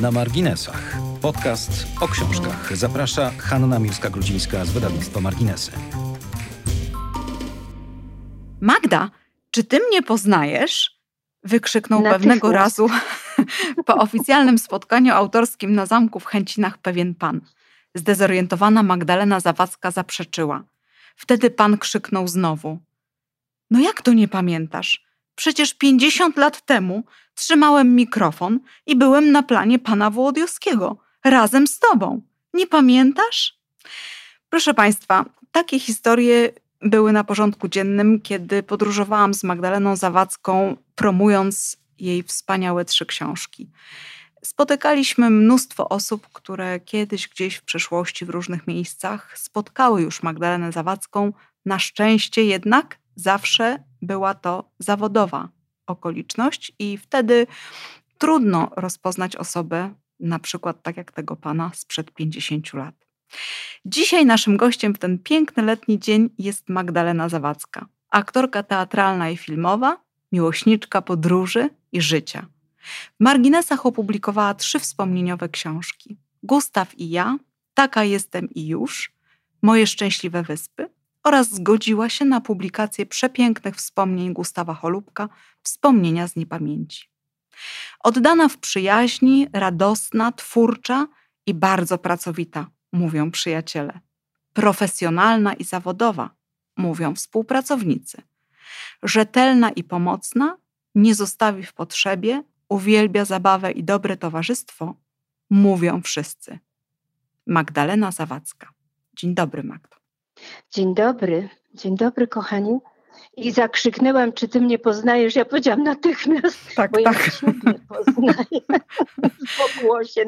Na marginesach. Podcast o książkach. Zaprasza Hanna Miłska-Grudzińska z wydawnictwa Marginesy. Magda, czy ty mnie poznajesz? Wykrzyknął pewnego razu po oficjalnym spotkaniu autorskim na zamku w Chęcinach pewien pan. Zdezorientowana Magdalena Zawadzka zaprzeczyła. Wtedy pan krzyknął znowu. No jak to nie pamiętasz? Przecież pięćdziesiąt lat temu trzymałem mikrofon i byłem na planie pana Wołodiowskiego razem z tobą. Nie pamiętasz? Proszę Państwa, takie historie były na porządku dziennym, kiedy podróżowałam z Magdaleną Zawadzką, promując jej wspaniałe trzy książki. Spotykaliśmy mnóstwo osób, które kiedyś gdzieś w przeszłości w różnych miejscach spotkały już Magdalenę Zawadzką. Na szczęście jednak zawsze była to zawodowa okoliczność i wtedy trudno rozpoznać osobę, na przykład tak jak tego pana sprzed 50 lat. Dzisiaj naszym gościem w ten piękny letni dzień jest Magdalena Zawadzka, aktorka teatralna i filmowa, miłośniczka podróży i życia. W marginesach opublikowała trzy wspomnieniowe książki: Gustaw i ja, Taka jestem i już, Moje szczęśliwe wyspy oraz zgodziła się na publikację przepięknych wspomnień Gustawa Holubka Wspomnienia z niepamięci. Oddana w przyjaźni, radosna, twórcza i bardzo pracowita, mówią przyjaciele. Profesjonalna i zawodowa, mówią współpracownicy. Rzetelna i pomocna, nie zostawi w potrzebie, uwielbia zabawę i dobre towarzystwo, mówią wszyscy. Magdalena Zawadzka. Dzień dobry, Magdo. Dzień dobry, dzień dobry, kochani. I zakrzyknęłam, czy ty mnie poznajesz? Ja powiedziałam natychmiast, tak, bo tak. ja siebie poznaję po głosie.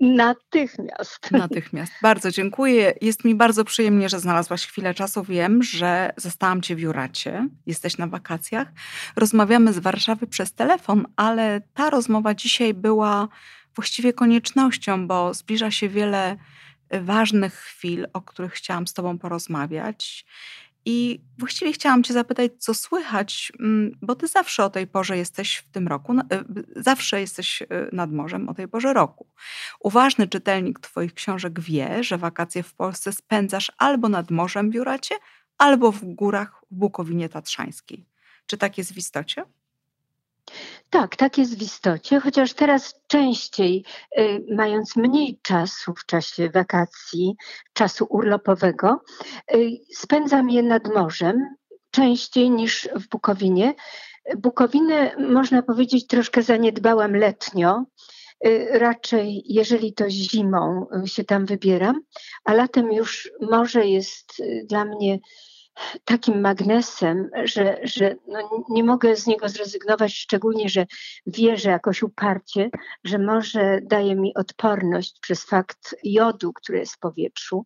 Natychmiast. Natychmiast. Bardzo dziękuję. Jest mi bardzo przyjemnie, że znalazłaś chwilę czasu. Wiem, że zastałam Cię w Juracie. Jesteś na wakacjach. Rozmawiamy z Warszawy przez telefon, ale ta rozmowa dzisiaj była właściwie koniecznością, bo zbliża się wiele ważnych chwil, o których chciałam z Tobą porozmawiać. I właściwie chciałam Cię zapytać, co słychać, mm, bo Ty zawsze o tej porze jesteś w tym roku, e, zawsze jesteś e, nad morzem o tej porze roku. Uważny czytelnik Twoich książek wie, że wakacje w Polsce spędzasz albo nad morzem w Juracie, albo w górach w Bukowinie Tatrzańskiej. Czy tak jest w istocie? Tak, tak jest w istocie, chociaż teraz częściej, y, mając mniej czasu w czasie wakacji, czasu urlopowego, y, spędzam je nad morzem częściej niż w Bukowinie. Bukowinę, można powiedzieć, troszkę zaniedbałam letnio. Y, raczej, jeżeli to zimą się tam wybieram, a latem już morze jest dla mnie takim magnesem, że, że no nie mogę z niego zrezygnować, szczególnie, że wierzę jakoś uparcie, że może daje mi odporność przez fakt jodu, który jest w powietrzu,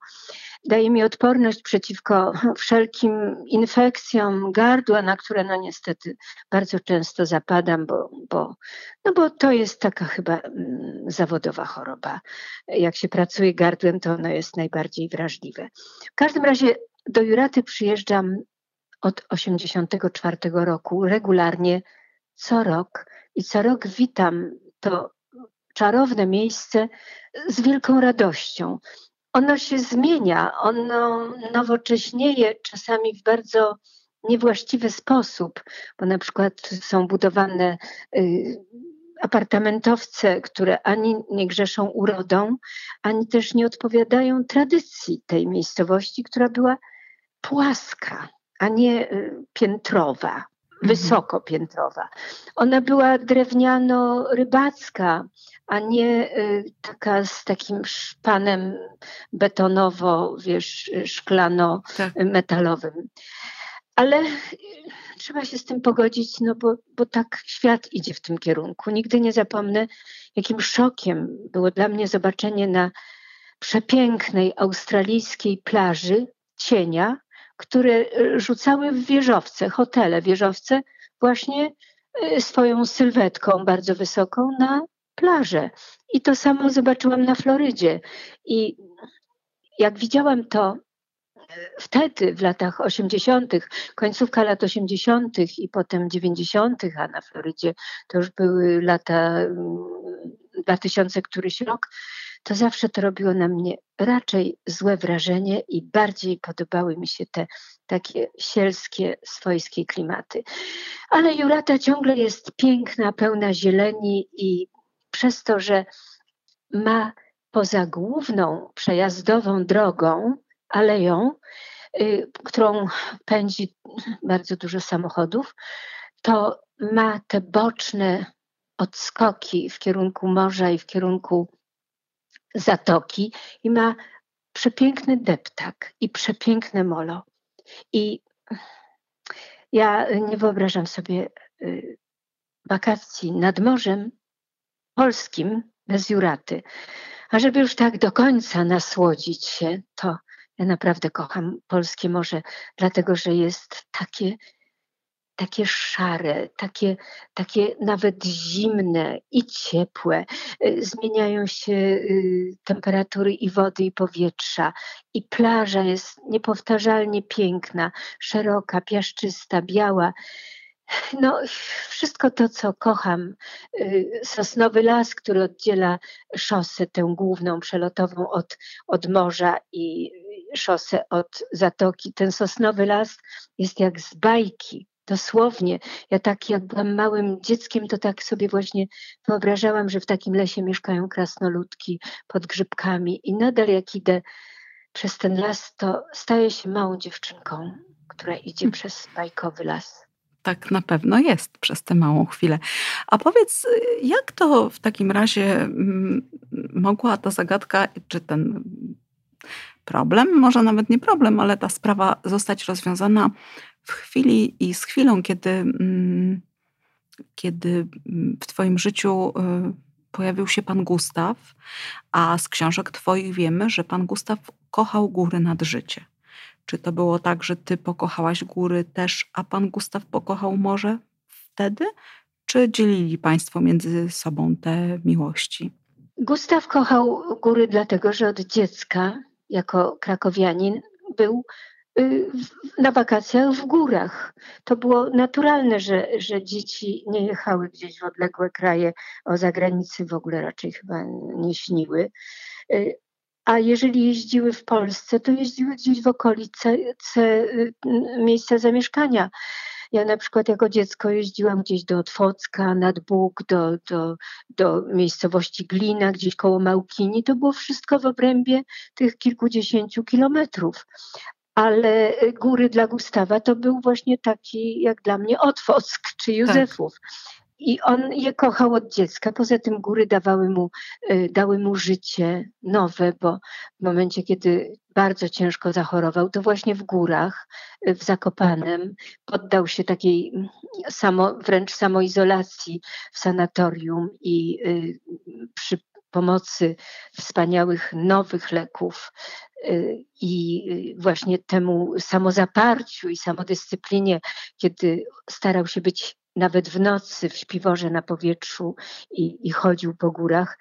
daje mi odporność przeciwko wszelkim infekcjom gardła, na które no niestety bardzo często zapadam, bo, bo, no bo to jest taka chyba mm, zawodowa choroba. Jak się pracuje gardłem, to ono jest najbardziej wrażliwe. W każdym razie do Juraty przyjeżdżam od 84 roku regularnie co rok i co rok witam to czarowne miejsce z wielką radością. Ono się zmienia, ono nowocześnieje czasami w bardzo niewłaściwy sposób, bo na przykład są budowane y, apartamentowce, które ani nie grzeszą urodą, ani też nie odpowiadają tradycji tej miejscowości, która była płaska, a nie y, piętrowa, mhm. wysokopiętrowa. Ona była drewniano-rybacka, a nie y, taka z takim szpanem betonowo, wiesz, szklano-metalowym. Tak. Ale y, trzeba się z tym pogodzić, no bo, bo tak świat idzie w tym kierunku. Nigdy nie zapomnę, jakim szokiem było dla mnie zobaczenie na przepięknej australijskiej plaży cienia, które e, rzucały w wieżowce, hotele, wieżowce właśnie e, swoją sylwetką bardzo wysoką na plażę. I to samo zobaczyłam na Florydzie. I jak widziałam to e, wtedy, w latach 80., końcówka lat 80. i potem 90., a na Florydzie to już były lata 2000 któryś rok, to zawsze to robiło na mnie raczej złe wrażenie i bardziej podobały mi się te takie sielskie, swojskie klimaty. Ale Jurata ciągle jest piękna, pełna zieleni i przez to, że ma poza główną przejazdową drogą, aleją, y, którą pędzi bardzo dużo samochodów, to ma te boczne odskoki w kierunku morza i w kierunku zatoki i ma przepiękny deptak i przepiękne molo. I ja nie wyobrażam sobie y, wakacji nad morzem polskim bez Juraty. A żeby już tak do końca nasłodzić się, to ja naprawdę kocham polskie morze, dlatego że jest takie takie szare, takie, takie nawet zimne i ciepłe. Y, zmieniają się y, temperatury i wody, i powietrza. I plaża jest niepowtarzalnie piękna, szeroka, piaszczysta, biała. No, wszystko to, co kocham. Y, sosnowy las, który oddziela szosę, tę główną przelotową od, od morza i szosę od zatoki. Ten sosnowy las jest jak z bajki. Dosłownie. Ja tak jak byłam małym dzieckiem, to tak sobie właśnie wyobrażałam, że w takim lesie mieszkają krasnoludki pod grzybkami i nadal jak idę przez ten las, to staję się małą dziewczynką, która idzie hmm. przez bajkowy las. Tak na pewno jest przez tę małą chwilę. A powiedz, jak to w takim razie mm, mogła ta zagadka, czy ten problem, może nawet nie problem, ale ta sprawa zostać rozwiązana w chwili i z chwilą, kiedy, mm, kiedy mm, w Twoim życiu y, pojawił się Pan Gustaw, a z książek Twoich wiemy, że Pan Gustaw kochał góry nad życie. Czy to było tak, że Ty pokochałaś góry też, a Pan Gustaw pokochał morze wtedy? Czy dzielili Państwo między sobą te miłości? Gustaw kochał góry dlatego, że od dziecka, jako krakowianin, był na wakacjach w górach. To było naturalne, że, że dzieci nie jechały gdzieś w odległe kraje, o zagranicy w ogóle raczej chyba nie śniły. Y, a jeżeli jeździły w Polsce, to jeździły gdzieś w okolice y, miejsca zamieszkania. Ja na przykład jako dziecko jeździłam gdzieś do Otwocka, nad Bóg, do, do, do miejscowości Glina, gdzieś koło Małkini. To było wszystko w obrębie tych kilkudziesięciu kilometrów ale góry dla Gustawa to był właśnie taki jak dla mnie Otwock czy tak. Józefów. Tak. I on je kochał od dziecka. Poza tym góry dawały mu, y, dały mu życie nowe, bo w momencie, kiedy bardzo ciężko zachorował, to właśnie w górach, y, w Zakopanem, poddał się takiej mm, samo, wręcz samoizolacji w sanatorium i y, przy pomocy wspaniałych nowych leków y, i y, właśnie temu samozaparciu i samodyscyplinie, kiedy starał się być nawet w nocy w śpiworze na powietrzu i, i, chodził po górach,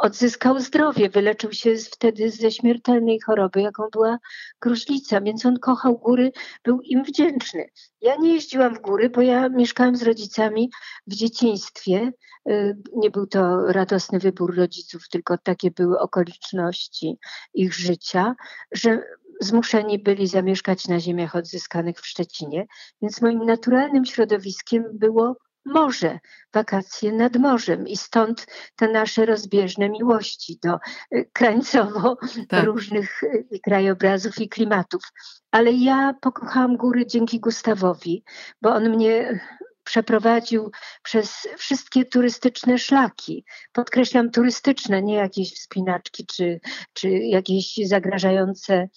odzyskał zdrowie, wyleczył się wtedy ze śmiertelnej choroby, jaką była gruźlica, więc on kochał góry, był im wdzięczny. Ja nie jeździłam w góry, bo ja mieszkałam z rodzicami w dzieciństwie. Y, nie był to radosny wybór rodziców, tylko takie były okoliczności ich życia, że zmuszeni byli zamieszkać na ziemiach odzyskanych w Szczecinie, więc moim naturalnym środowiskiem było morze, wakacje nad morzem i stąd te nasze rozbieżne miłości do y, krańcowo tak. różnych y, krajobrazów i klimatów. Ale ja pokochałam góry dzięki Gustawowi, bo on mnie przeprowadził przez wszystkie turystyczne szlaki. Podkreślam turystyczne, nie jakieś wspinaczki czy, czy jakieś zagrażające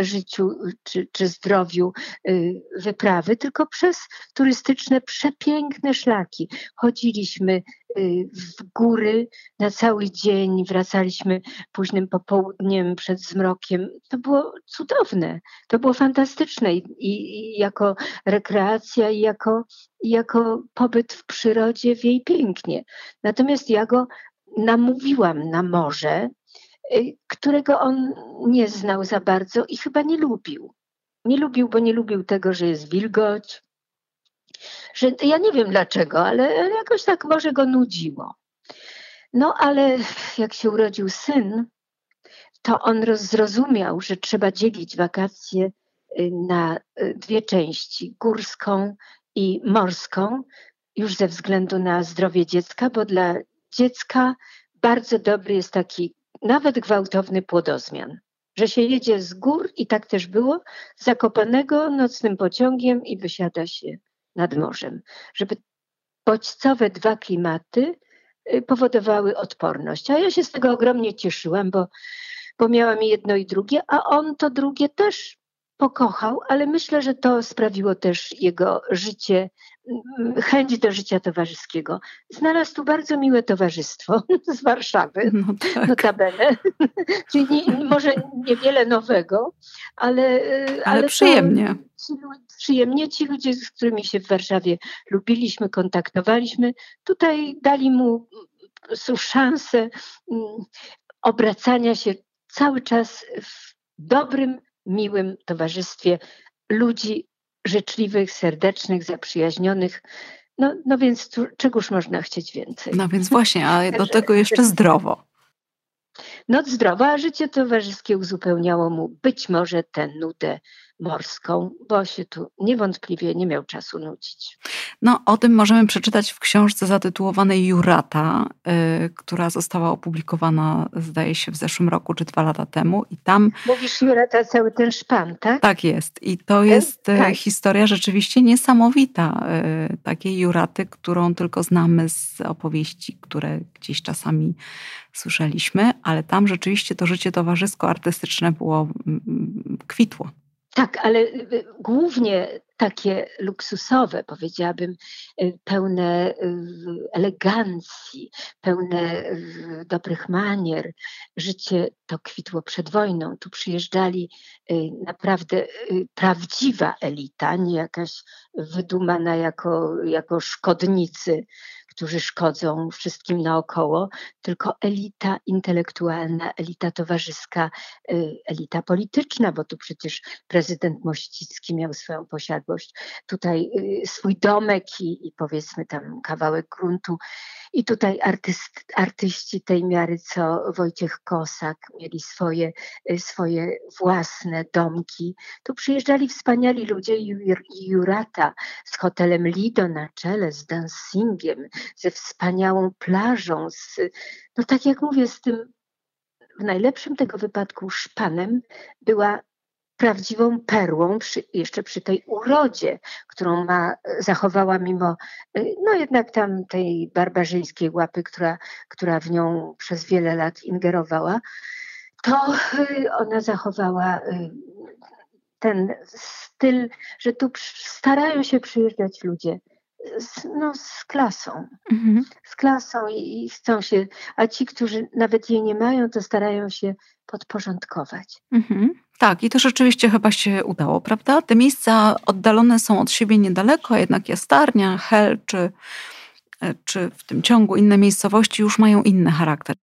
życiu czy, czy zdrowiu y, wyprawy, tylko przez turystyczne, przepiękne szlaki. Chodziliśmy Y, w góry na cały dzień, wracaliśmy późnym popołudniem przed zmrokiem. To było cudowne, to było fantastyczne i, i jako rekreacja, i jako, i jako pobyt w przyrodzie w jej pięknie. Natomiast ja go namówiłam na morze, którego on nie znał za bardzo i chyba nie lubił. Nie lubił, bo nie lubił tego, że jest wilgoć, że ja nie wiem dlaczego, ale jakoś tak może go nudziło. No ale jak się urodził syn, to on zrozumiał, że trzeba dzielić wakacje y, na y, dwie części, górską i morską, już ze względu na zdrowie dziecka, bo dla dziecka bardzo dobry jest taki nawet gwałtowny płodozmian, że się jedzie z gór i tak też było, zakopanego nocnym pociągiem i wysiada się nad morzem, żeby bodźcowe dwa klimaty y, powodowały odporność. A ja się z tego ogromnie cieszyłam, bo, bo miałam jedno i drugie, a on to drugie też pokochał, ale myślę, że to sprawiło też jego życie, mm, chęć do życia towarzyskiego. Znalazł tu bardzo miłe towarzystwo z Warszawy, no tak. notabene. Czyli nie, może niewiele nowego, ale... Ale, ale przyjemnie. Ci, przyjemnie. Ci ludzie, z którymi się w Warszawie lubiliśmy, kontaktowaliśmy, tutaj dali mu szansę mm, obracania się cały czas w dobrym miłym towarzystwie ludzi życzliwych, serdecznych, zaprzyjaźnionych. No, no więc tu, czegoż można chcieć więcej. No więc właśnie, a do tego jeszcze zdrowo. No zdrowo, a życie towarzyskie uzupełniało mu być może tę nudę morską, bo się tu niewątpliwie nie miał czasu nudzić. No, o tym możemy przeczytać w książce zatytułowanej Jurata, yy, która została opublikowana, zdaje się, w zeszłym roku czy dwa lata temu. I tam. Mówisz Jurata, cały ten szpan, tak? Tak jest. I to jest yy, tak. historia rzeczywiście niesamowita. Yy, takiej Juraty, którą tylko znamy z opowieści, które gdzieś czasami słyszeliśmy, ale tam rzeczywiście to życie towarzysko-artystyczne było mm, kwitło. Tak, ale y, y, głównie takie luksusowe, powiedziałabym, y, pełne elegancji, pełne dobrych manier. Życie to kwitło przed wojną. Tu przyjeżdżali naprawdę prawdziwa elita, nie jakaś wydumana jako, jako szkodnicy którzy szkodzą wszystkim naokoło, tylko elita intelektualna, elita towarzyska, y, elita polityczna, bo tu przecież prezydent Mościcki miał swoją posiadłość, tutaj y, swój domek i, i powiedzmy tam kawałek gruntu i tutaj artyst, artyści tej miary, co Wojciech Kosak, mieli swoje, y, swoje własne domki. Tu przyjeżdżali wspaniali ludzie, Jurata z hotelem Lido na czele, z dancingiem, ze wspaniałą plażą, z, no tak jak mówię, z tym w najlepszym tego wypadku szpanem była prawdziwą perłą, przy, jeszcze przy tej urodzie, którą ma, zachowała mimo, no jednak tam tej barbarzyńskiej łapy, która, która w nią przez wiele lat ingerowała, to y, ona zachowała y, ten styl, że tu starają się przyjeżdżać ludzie z, no, z klasą. Mhm. Z klasą i, i chcą się, a ci, którzy nawet jej nie mają, to starają się podporządkować. Mhm. Tak, i to rzeczywiście chyba się udało, prawda? Te miejsca oddalone są od siebie niedaleko, jednak Jastarnia, Hel czy, czy w tym ciągu inne miejscowości już mają inny charakter.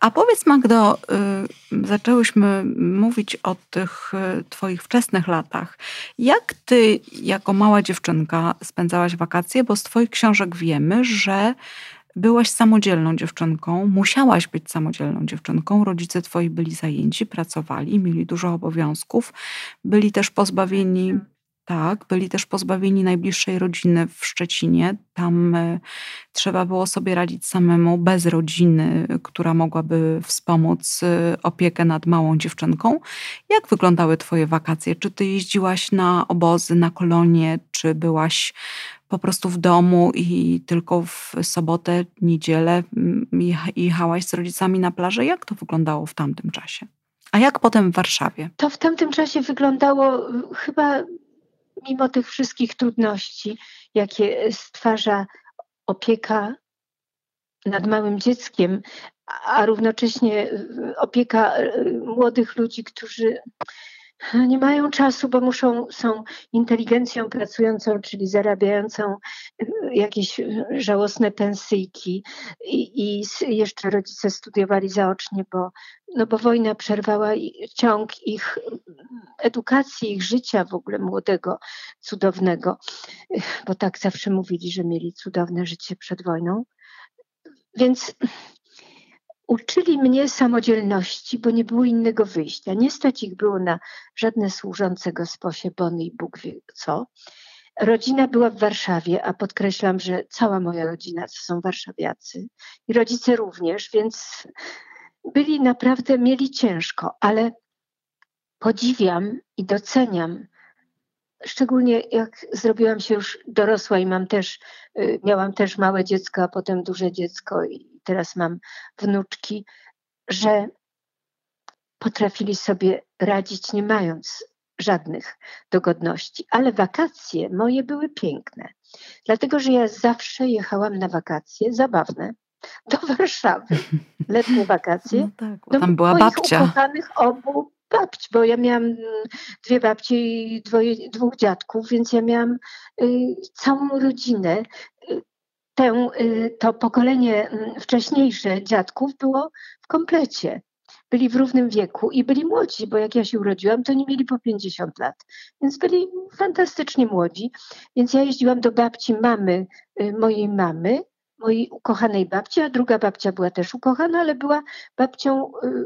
A powiedz Magdo, y, zaczęłyśmy mówić o tych y, twoich wczesnych latach. Jak ty jako mała dziewczynka spędzałaś wakacje? Bo z twoich książek wiemy, że byłaś samodzielną dziewczynką, musiałaś być samodzielną dziewczynką. Rodzice twoi byli zajęci, pracowali, mieli dużo obowiązków, byli też pozbawieni tak, byli też pozbawieni najbliższej rodziny w Szczecinie. Tam e, trzeba było sobie radzić samemu, bez rodziny, która mogłaby wspomóc e, opiekę nad małą dziewczynką. Jak wyglądały Twoje wakacje? Czy Ty jeździłaś na obozy, na kolonie, czy byłaś po prostu w domu i tylko w sobotę, niedzielę mm, jechałaś z rodzicami na plażę? Jak to wyglądało w tamtym czasie? A jak potem w Warszawie? To w tamtym czasie wyglądało chyba mimo tych wszystkich trudności, jakie stwarza opieka nad małym dzieckiem, a równocześnie opieka e, młodych ludzi, którzy nie mają czasu, bo muszą, są inteligencją pracującą, czyli zarabiającą y, jakieś żałosne pensyjki i, i jeszcze rodzice studiowali zaocznie, bo, no bo wojna przerwała ciąg ich edukacji, ich życia w ogóle młodego, cudownego, bo tak zawsze mówili, że mieli cudowne życie przed wojną. Więc uczyli mnie samodzielności, bo nie było innego wyjścia. Nie stać ich było na żadne służące gosposie, bony i Bóg wie co. Rodzina była w Warszawie, a podkreślam, że cała moja rodzina to są warszawiacy i rodzice również, więc byli naprawdę, mieli ciężko, ale podziwiam i doceniam, szczególnie jak zrobiłam się już dorosła i mam też, y, miałam też małe dziecko, a potem duże dziecko i teraz mam wnuczki, że potrafili sobie radzić nie mając żadnych dogodności. Ale wakacje moje były piękne, dlatego że ja zawsze jechałam na wakacje zabawne do Warszawy. Letnie wakacje. No tak, bo tam była babcia. ukochanych obu babci, bo ja miałam mm, dwie babcie i dwoje, dwóch dziadków, więc ja miałam y, całą rodzinę. Y, tę, y, to pokolenie mm, wcześniejsze dziadków było w komplecie. Byli w równym wieku i byli młodzi, bo jak ja się urodziłam, to nie mieli po 50 lat, więc byli fantastycznie młodzi. Więc ja jeździłam do babci mamy, y, mojej mamy, mojej ukochanej babci, a druga babcia była też ukochana, ale była babcią y,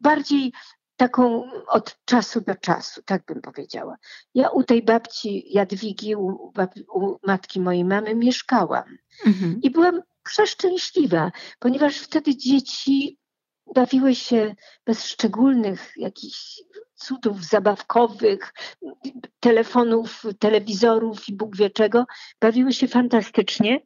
bardziej taką od czasu do czasu, tak bym powiedziała. Ja u tej babci Jadwigi, u, u matki mojej mamy mieszkałam mhm. i byłam przeszczęśliwa, ponieważ wtedy dzieci bawiły się bez szczególnych jakichś cudów zabawkowych, telefonów, telewizorów i Bóg wie czego, bawiły się fantastycznie,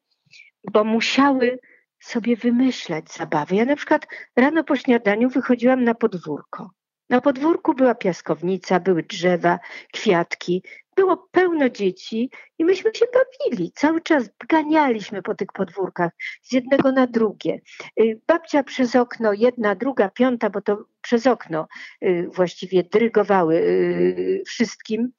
bo musiały sobie wymyślać zabawy. Ja na przykład rano po śniadaniu wychodziłam na podwórko na podwórku była piaskownica, były drzewa, kwiatki, było pełno dzieci i myśmy się bawili. Cały czas ganialiśmy po tych podwórkach z jednego na drugie. Y, babcia przez okno, jedna, druga, piąta, bo to przez okno y, właściwie dyrygowały y, wszystkim,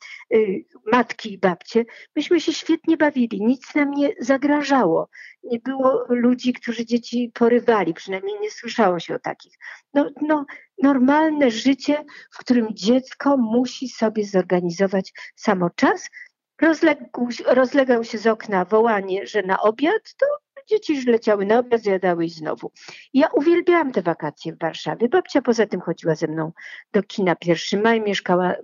matki i babcie. Myśmy się świetnie bawili, nic nam nie zagrażało. Nie było ludzi, którzy dzieci porywali, przynajmniej nie słyszało się o takich. No, no, normalne życie, w którym dziecko musi sobie zorganizować samo czas. Rozległ, rozlegał się z okna wołanie, że na obiad, to dzieci już leciały na obiad, zjadały i znowu. Ja uwielbiałam te wakacje w Warszawie. Babcia poza tym chodziła ze mną do kina 1 maj, mieszkała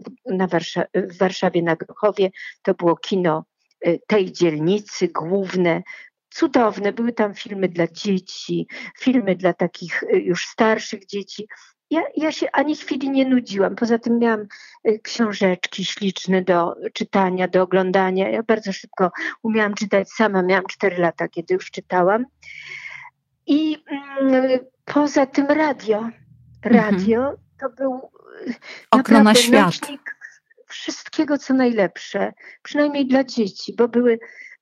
Warsza w Warszawie na Grochowie. To było kino y, tej dzielnicy główne, cudowne. Były tam filmy dla dzieci, filmy dla takich y, już starszych dzieci ja, ja się ani chwili nie nudziłam. Poza tym miałam y, książeczki śliczne do czytania, do oglądania. Ja bardzo szybko umiałam czytać sama. Miałam 4 lata, kiedy już czytałam. I mm, poza tym radio. Radio mhm. to był y, okno na świat. Wszystkiego, co najlepsze, przynajmniej dla dzieci, bo były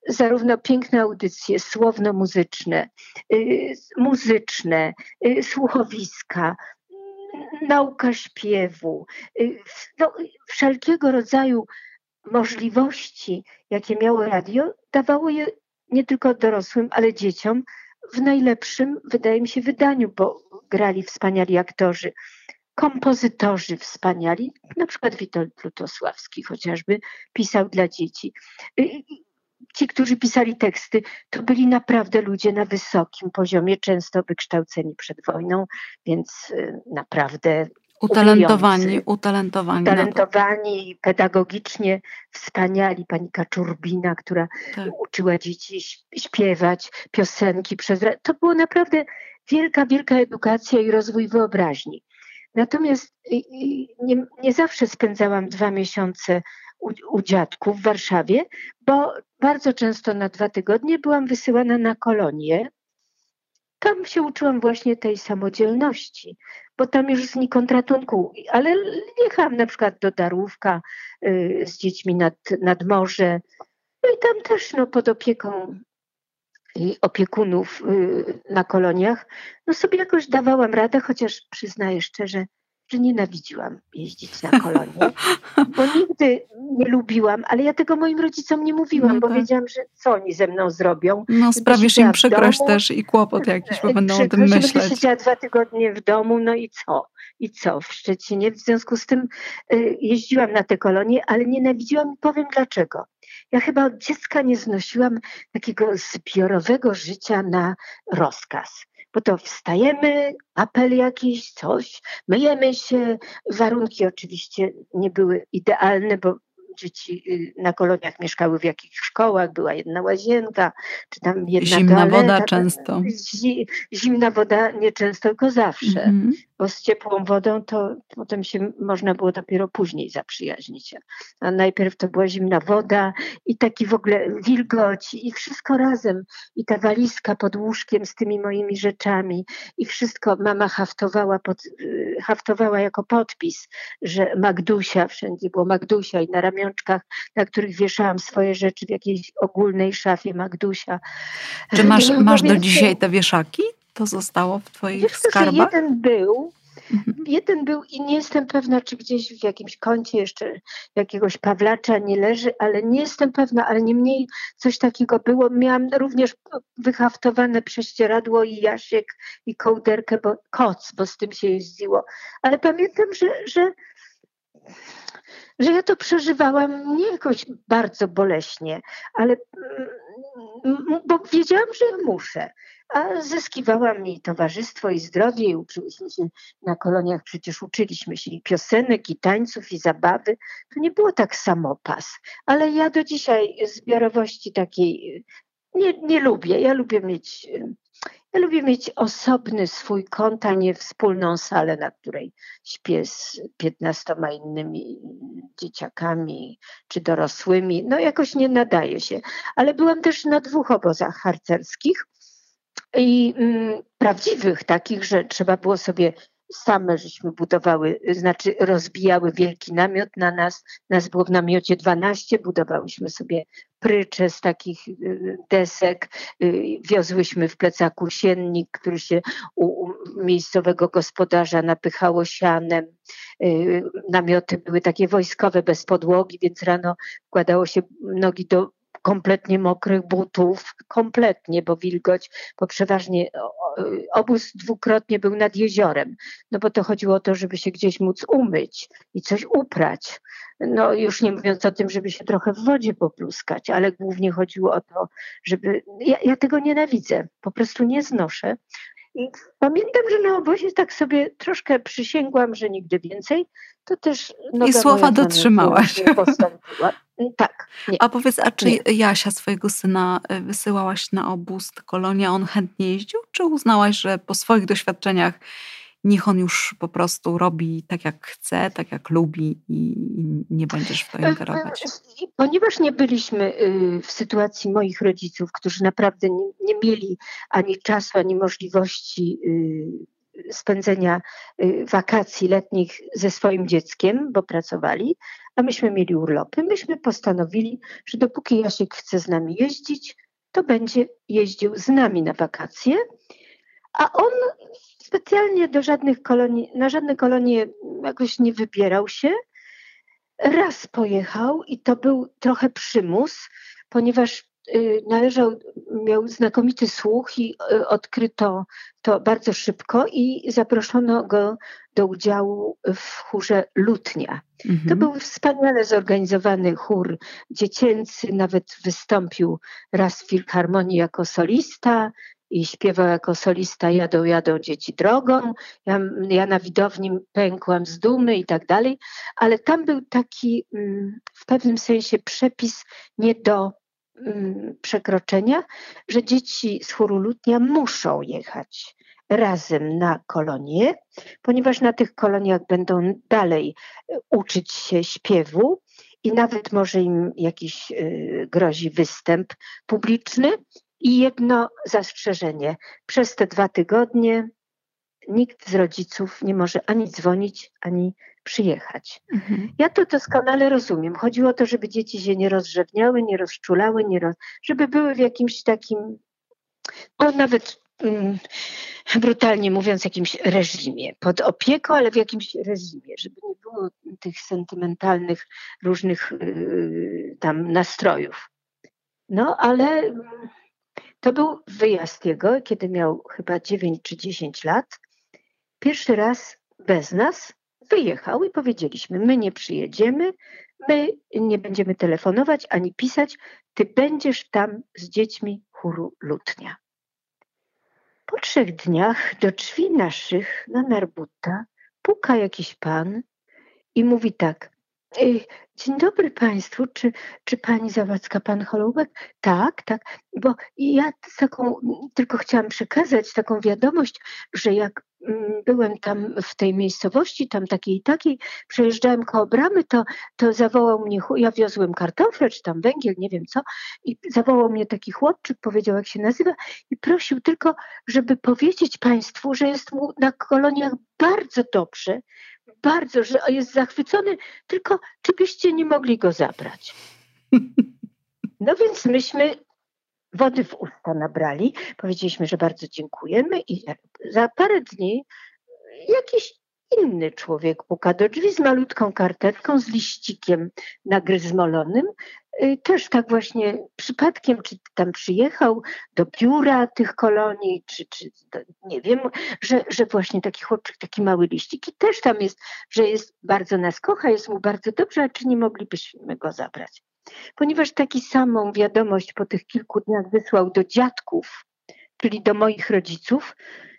zarówno piękne audycje słowno-muzyczne, y, muzyczne, słuchowiska, nauka śpiewu, y, no, wszelkiego rodzaju możliwości, jakie miało radio, dawało je nie tylko dorosłym, ale dzieciom w najlepszym, wydaje mi się, wydaniu, bo grali wspaniali aktorzy, kompozytorzy wspaniali, na przykład Witold Lutosławski chociażby pisał dla dzieci. Ci, którzy pisali teksty, to byli naprawdę ludzie na wysokim poziomie, często wykształceni przed wojną, więc y, naprawdę Utalentowani, utalentowani. Utalentowani, pedagogicznie wspaniali. Pani Kaczurbina, która tak. uczyła dzieci śpiewać piosenki przez... To było naprawdę wielka, wielka edukacja i rozwój wyobraźni. Natomiast nie, nie zawsze spędzałam dwa miesiące u, u dziadków w Warszawie, bo bardzo często na dwa tygodnie byłam wysyłana na kolonie. Tam się uczyłam właśnie tej samodzielności, bo tam już znikąd ratunku, ale jechałam na przykład do Darówka y, z dziećmi nad, nad morze. No i tam też no, pod opieką y, opiekunów y, na koloniach, no sobie jakoś dawałam radę, chociaż przyznaję szczerze, że nienawidziłam jeździć na kolonie, bo nigdy nie lubiłam, ale ja tego moim rodzicom nie mówiłam, no bo tak. wiedziałam, że co oni ze mną zrobią. No sprawisz im przykrość też i kłopot jakiś, bo będą o tym myśleć. Będę siedziała dwa tygodnie w domu, no i co? I co w Szczecinie? W związku z tym y, jeździłam na te kolonie, ale nienawidziłam i powiem dlaczego. Ja chyba od dziecka nie znosiłam takiego zbiorowego życia na rozkaz bo to wstajemy, apel jakiś, coś, myjemy się. Warunki oczywiście nie były idealne, bo dzieci y, na koloniach mieszkały w jakichś szkołach, była jedna łazienka, czy tam jedna Zimna toaleta, woda często. Zimna woda nie często, tylko zawsze. Mm -hmm. Bo z ciepłą wodą to potem się można było dopiero później zaprzyjaźnić. A najpierw to była zimna woda i taki w ogóle wilgoć i wszystko razem. I ta walizka pod łóżkiem z tymi moimi rzeczami i wszystko mama haftowała, pod, y, haftowała jako podpis, że Magdusia, wszędzie było Magdusia i na ramionczkach, na których wieszałam swoje rzeczy w jakiejś ogólnej szafie Magdusia. Czy masz, masz do dzisiaj te wieszaki? To zostało w twoich Wiesz, skarbach? Jeden był, mhm. Jeden był i nie jestem pewna, czy gdzieś w jakimś kącie jeszcze jakiegoś Pawlacza nie leży, ale nie jestem pewna, ale niemniej coś takiego było. Miałam również wyhaftowane prześcieradło i jasiek i kołderkę, bo koc, bo z tym się jeździło. Ale pamiętam, że, że że ja to przeżywałam nie jakoś bardzo boleśnie, ale mm, bo wiedziałam, że muszę. A zyskiwałam mi towarzystwo i zdrowie i uczyłyśmy się na koloniach, przecież uczyliśmy się i piosenek, i tańców, i zabawy. To nie było tak samopas, ale ja do dzisiaj zbiorowości takiej nie, nie lubię. Ja lubię mieć ja lubię mieć osobny swój kąt, a nie wspólną salę, na której śpię z piętnastoma innymi dzieciakami czy dorosłymi. No jakoś nie nadaje się. Ale byłam też na dwóch obozach harcerskich i mm, prawdziwych takich, że trzeba było sobie same żeśmy budowały, znaczy rozbijały wielki namiot na nas. Nas było w namiocie 12, budowałyśmy sobie prycze z takich y, desek, y, wiozłyśmy w plecaku siennik, który się u miejscowego gospodarza napychało sianem. Y, namioty były takie wojskowe, bez podłogi, więc rano wkładało się nogi do kompletnie mokrych butów, kompletnie, bo wilgoć, bo przeważnie obóz dwukrotnie był nad jeziorem, no bo to chodziło o to, żeby się gdzieś móc umyć i coś uprać. No już nie mówiąc o tym, żeby się trochę w wodzie popluskać, ale głównie chodziło o to, żeby... Ja, ja tego nienawidzę, po prostu nie znoszę. I pamiętam, że na obozie tak sobie troszkę przysięgłam, że nigdy więcej. To też. I słowa dotrzymałaś. Tak. Nie. A powiedz, a czy nie. Jasia, swojego syna, y, wysyłałaś na obóz, kolonia, on chętnie jeździł? Czy uznałaś, że po swoich doświadczeniach niech on już po prostu robi tak, jak chce, tak, jak lubi i nie będziesz w to ingerować? Ponieważ nie byliśmy y, w sytuacji moich rodziców, którzy naprawdę nie, nie mieli ani czasu, ani możliwości y, spędzenia wakacji letnich ze swoim dzieckiem, bo pracowali, a myśmy mieli urlopy. Myśmy postanowili, że dopóki Jasiek chce z nami jeździć, to będzie jeździł z nami na wakacje, a on specjalnie do żadnych kolonii, na żadne kolonie jakoś nie wybierał się. Raz pojechał i to był trochę przymus, ponieważ Y, należał, miał znakomity słuch i y, odkryto to bardzo szybko i zaproszono go do udziału w chórze Lutnia. Mhm. To był wspaniale zorganizowany chór dziecięcy, nawet wystąpił raz w Filharmonii jako solista, i śpiewał jako solista Jadą, jadą dzieci drogą. Ja, ja, na widowni pękłam z dumy i tak dalej, ale tam był taki mm, w pewnym sensie przepis nie do przekroczenia, że dzieci z chóru Lutnia muszą jechać razem na kolonie, ponieważ na tych koloniach będą dalej e, uczyć się śpiewu i nawet może im jakiś e, grozi występ publiczny. I jedno zastrzeżenie. Przez te dwa tygodnie nikt z rodziców nie może ani dzwonić, ani przyjechać. Mhm. Ja to doskonale rozumiem. Chodziło o to, żeby dzieci się nie rozrzewniały, nie rozczulały, nie roz... żeby były w jakimś takim, no nawet mm, brutalnie mówiąc, jakimś reżimie, pod opieką, ale w jakimś reżimie, żeby nie było tych sentymentalnych różnych yy, tam nastrojów. No, ale to był wyjazd jego, kiedy miał chyba 9 czy 10 lat. Pierwszy raz bez nas wyjechał i powiedzieliśmy: My nie przyjedziemy, my nie będziemy telefonować ani pisać, ty będziesz tam z dziećmi chóru Lutnia. Po trzech dniach do drzwi naszych na Narbuta puka jakiś pan i mówi tak: Dzień dobry Państwu. Czy, czy Pani Zawadzka, Pan Holoubek? Tak, tak. Bo ja taką, tylko chciałam przekazać taką wiadomość, że jak byłem tam w tej miejscowości, tam takiej i takiej, przejeżdżałem koło bramy, to, to zawołał mnie, ja wiozłem kartofle, czy tam węgiel, nie wiem co, i zawołał mnie taki chłopczyk, powiedział jak się nazywa i prosił tylko, żeby powiedzieć Państwu, że jest mu na koloniach bardzo dobrze, bardzo, że jest zachwycony, tylko czy byście nie mogli go zabrać? No więc myśmy wody w usta nabrali, powiedzieliśmy, że bardzo dziękujemy i za parę dni jakiś inny człowiek puka do drzwi z malutką kartetką, z liścikiem nagryzmolonym Y, też tak właśnie przypadkiem, czy tam przyjechał do biura tych kolonii, czy, czy nie wiem, że, że właśnie taki chłopczyk, taki mały liścik i też tam jest, że jest bardzo nas kocha, jest mu bardzo dobrze, a czy nie moglibyśmy go zabrać? Ponieważ taki samą wiadomość po tych kilku dniach wysłał do dziadków, czyli do moich rodziców,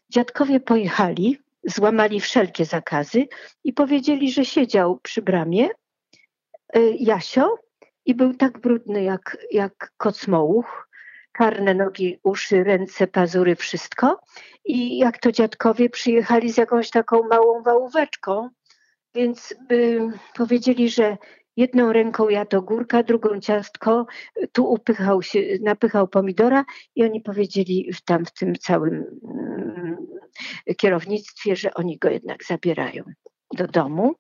dziadkowie pojechali, złamali wszelkie zakazy i powiedzieli, że siedział przy bramie y, Jasio, i był tak brudny jak, jak kocmołuch. Czarne nogi, uszy, ręce, pazury, wszystko. I jak to dziadkowie przyjechali z jakąś taką małą wałóweczką, więc powiedzieli, że jedną ręką jadł górka, drugą ciastko, tu upychał się, napychał pomidora i oni powiedzieli tam w tym całym y, kierownictwie, że oni go jednak zabierają do domu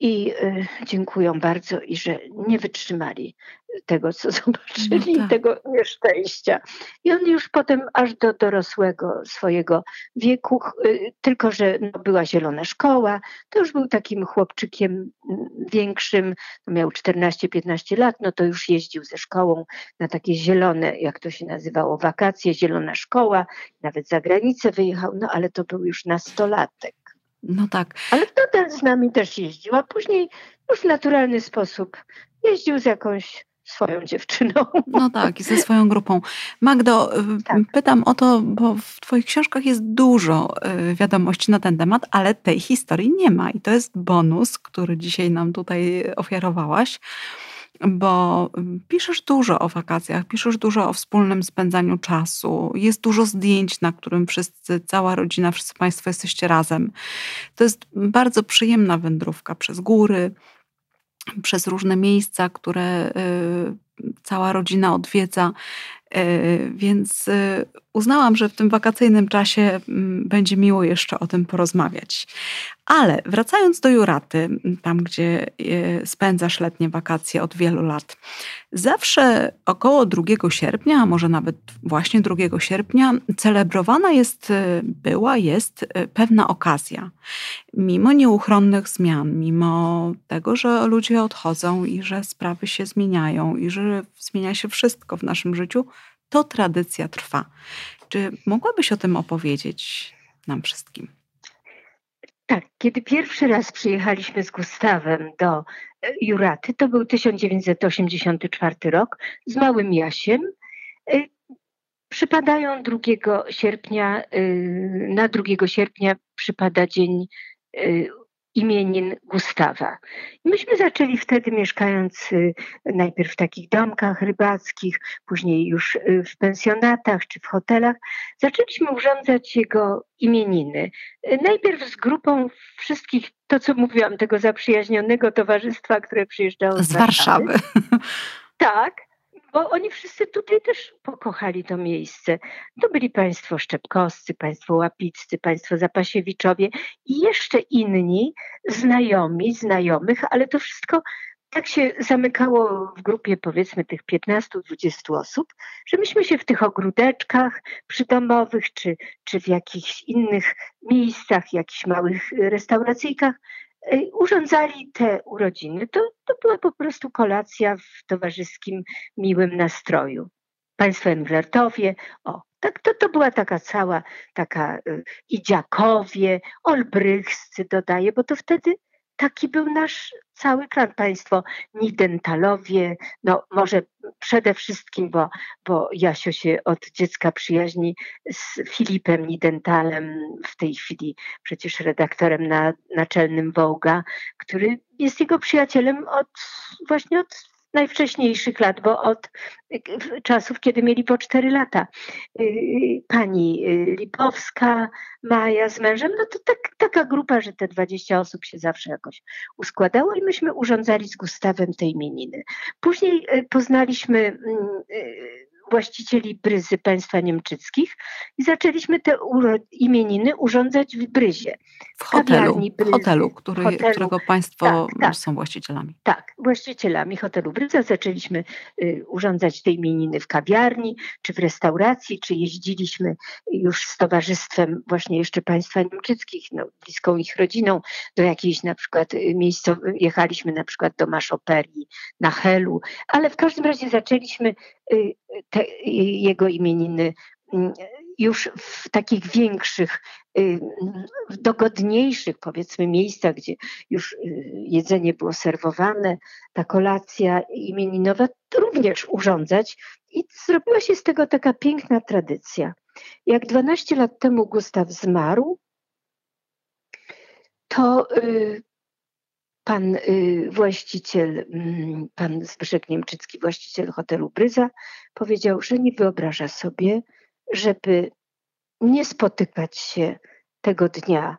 i y, dziękują bardzo i że nie wytrzymali tego, co zobaczyli, no tak. tego nieszczęścia. I on już potem aż do dorosłego swojego wieku, y, tylko że no, była zielona szkoła, to już był takim chłopczykiem mm, większym, no miał 14-15 lat, no to już jeździł ze szkołą na takie zielone, jak to się nazywało, wakacje, zielona szkoła, nawet za granicę wyjechał, no ale to był już nastolatek. No tak. Ale wtedy z nami też jeździł, a później już w naturalny sposób jeździł z jakąś swoją dziewczyną. No tak, i ze swoją grupą. Magdo, y, tak. pytam o to, bo w Twoich książkach jest dużo y, wiadomości na ten temat, ale tej historii nie ma. I to jest bonus, który dzisiaj nam tutaj ofiarowałaś bo mm, piszesz dużo o wakacjach, piszesz dużo o wspólnym spędzaniu czasu. Jest dużo zdjęć, na którym wszyscy, cała rodzina, wszyscy Państwo jesteście razem. To jest bardzo przyjemna wędrówka przez góry, przez różne miejsca, które y, cała rodzina odwiedza. Y, więc y, uznałam, że w tym wakacyjnym czasie mm, będzie miło jeszcze o tym porozmawiać. Ale wracając do Juraty, tam gdzie e, spędzasz letnie wakacje od wielu lat, zawsze około 2 sierpnia, a może nawet właśnie 2 sierpnia, celebrowana jest, e, była, jest e, pewna okazja. Mimo nieuchronnych zmian, mimo tego, że ludzie odchodzą i że sprawy się zmieniają i że zmienia się wszystko w naszym życiu, to tradycja trwa. Czy mogłabyś o tym opowiedzieć nam wszystkim? Tak, kiedy pierwszy raz przyjechaliśmy z Gustawem do e, Juraty, to był 1984 rok, z małym Jasiem. E, przypadają 2 sierpnia, e, na 2 sierpnia przypada dzień imienin Gustawa. I myśmy zaczęli wtedy mieszkając y, najpierw w takich domkach rybackich, później już y, w pensjonatach czy w hotelach, zaczęliśmy urządzać jego imieniny. Najpierw z grupą wszystkich, to co mówiłam, tego zaprzyjaźnionego towarzystwa, które przyjeżdżało z, z Warszawy. Warszawy. Tak, bo oni wszyscy tutaj też pokochali to miejsce. To byli państwo Szczepkowscy, państwo Łapiccy, państwo Zapasiewiczowie i jeszcze inni znajomi, znajomych, ale to wszystko tak się zamykało w grupie powiedzmy tych 15-20 osób, że myśmy się w tych ogródeczkach przydomowych czy, czy w jakichś innych miejscach, jakichś małych restauracyjkach urządzali te urodziny. To, to była po prostu kolacja w towarzyskim, miłym nastroju. Państwo Englertowie, o, tak, to, to była taka cała, taka y, i dziakowie, olbrychscy dodaję, bo to wtedy taki był nasz cały klan. Państwo Nidentalowie, no może przede wszystkim, bo, bo Jasio się od dziecka przyjaźni z Filipem Nidentalem, w tej chwili przecież redaktorem na, naczelnym Wołga, który jest jego przyjacielem od właśnie od najwcześniejszych lat, bo od czasów, kiedy mieli po cztery lata. Y, y, pani y, Lipowska, Maja z mężem, no to tak, taka grupa, że te 20 osób się zawsze jakoś uskładało i myśmy urządzali z Gustawem tej imieniny. Później poznaliśmy mm, właścicieli Bryzy państwa niemczyckich i zaczęliśmy te imieniny urządzać w Bryzie. W hotelu, w hotelu, który, hotelu. którego państwo tak, tak. są właścicielami. Tak, właścicielami hotelu Bryza zaczęliśmy y, urządzać te imieniny w kawiarni, czy w restauracji, czy jeździliśmy już z towarzystwem właśnie jeszcze państwa niemczyckich, no, bliską ich rodziną, do jakiejś na przykład y, miejsca, jechaliśmy na przykład do Maszoperii, na Helu, ale w każdym razie zaczęliśmy te jego imieniny mm, już w takich większych, y, dogodniejszych powiedzmy miejscach, gdzie już y, jedzenie było serwowane, ta kolacja imieninowa również urządzać i zrobiła się z tego taka piękna tradycja. Jak 12 lat temu Gustaw zmarł, to y, pan y, właściciel, mm, pan Zbyszek Niemczycki, właściciel hotelu Bryza, powiedział, że nie wyobraża sobie, żeby nie spotykać się tego dnia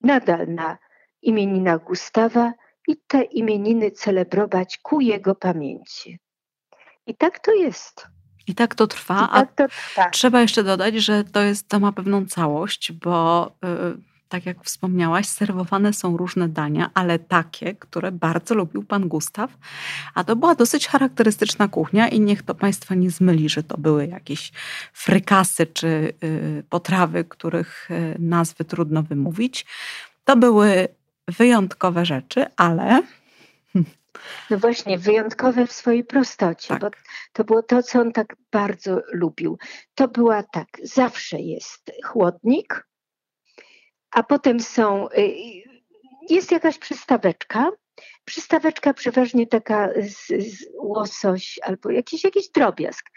nadal na imieninach Gustawa i te imieniny celebrować ku jego pamięci. I tak to jest. I tak to trwa. Tak to trwa. Trzeba jeszcze dodać, że to jest, to ma pewną całość, bo y, tak jak wspomniałaś, serwowane są różne dania, ale takie, które bardzo lubił pan Gustaw. A to była dosyć charakterystyczna kuchnia i niech to państwa nie zmyli, że to były jakieś frykasy czy y, potrawy, których y, nazwy trudno wymówić. To były wyjątkowe rzeczy, ale no właśnie, wyjątkowe w swojej prostocie, tak. bo to było to, co on tak bardzo lubił. To była tak, zawsze jest chłodnik, a potem są, y, jest jakaś przystaweczka, przystaweczka przeważnie taka z, z łosoś albo jakiś, jakiś drobiazg.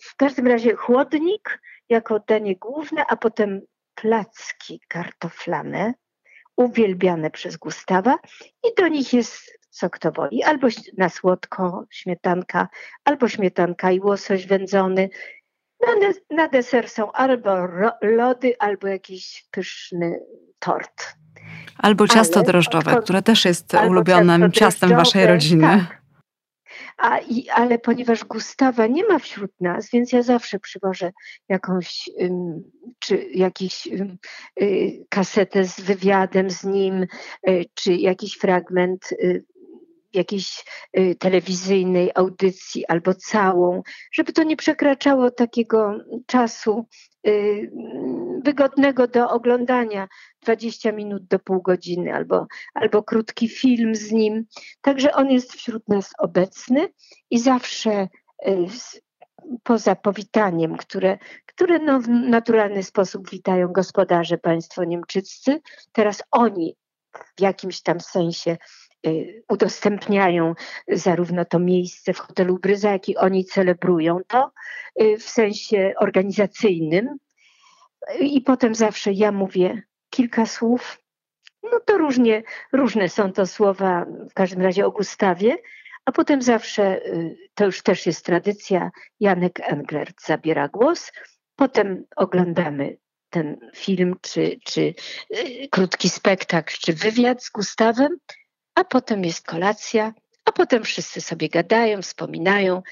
W każdym razie chłodnik jako danie główne, a potem placki kartoflane, uwielbiane przez Gustawa. I do nich jest co kto woli, albo na słodko śmietanka, albo śmietanka i łosoś wędzony, na, na deser są albo lody, albo jakiś pyszny tort. Albo ciasto Ale, drożdżowe, które też jest ulubionym ciastem waszej rodziny. Tak. A, i, ale ponieważ Gustawa nie ma wśród nas, więc ja zawsze przywożę jakąś, um, czy jakiś um, y, kasetę z wywiadem z nim, y, czy jakiś fragment y, jakiejś y, telewizyjnej audycji albo całą, żeby to nie przekraczało takiego czasu y, wygodnego do oglądania 20 minut do pół godziny albo, albo krótki film z nim. Także on jest wśród nas obecny i zawsze y, poza powitaniem, które, które no w naturalny sposób witają gospodarze państwo niemczyccy, teraz oni w jakimś tam sensie udostępniają zarówno to miejsce w hotelu Bryza, jak i oni celebrują to y, w sensie organizacyjnym. I potem zawsze ja mówię kilka słów. No to różnie, różne są to słowa, w każdym razie o Gustawie, a potem zawsze, y, to już też jest tradycja, Janek Englert zabiera głos, potem oglądamy ten film, czy, czy krótki spektakl, czy wywiad z Gustawem, a potem jest kolacja, a potem wszyscy sobie gadają, wspominają,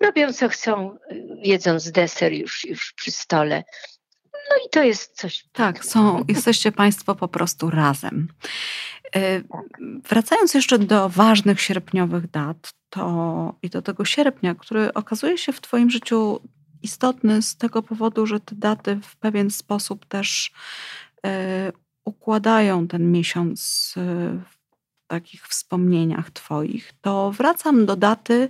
robią co chcą, jedząc deser już, już przy stole. No i to jest coś. Tak, są, jesteście Państwo po prostu razem. Wracając jeszcze do ważnych sierpniowych dat, to i do tego sierpnia, który okazuje się w Twoim życiu istotny z tego powodu, że te daty w pewien sposób też układają ten miesiąc takich wspomnieniach Twoich, to wracam do daty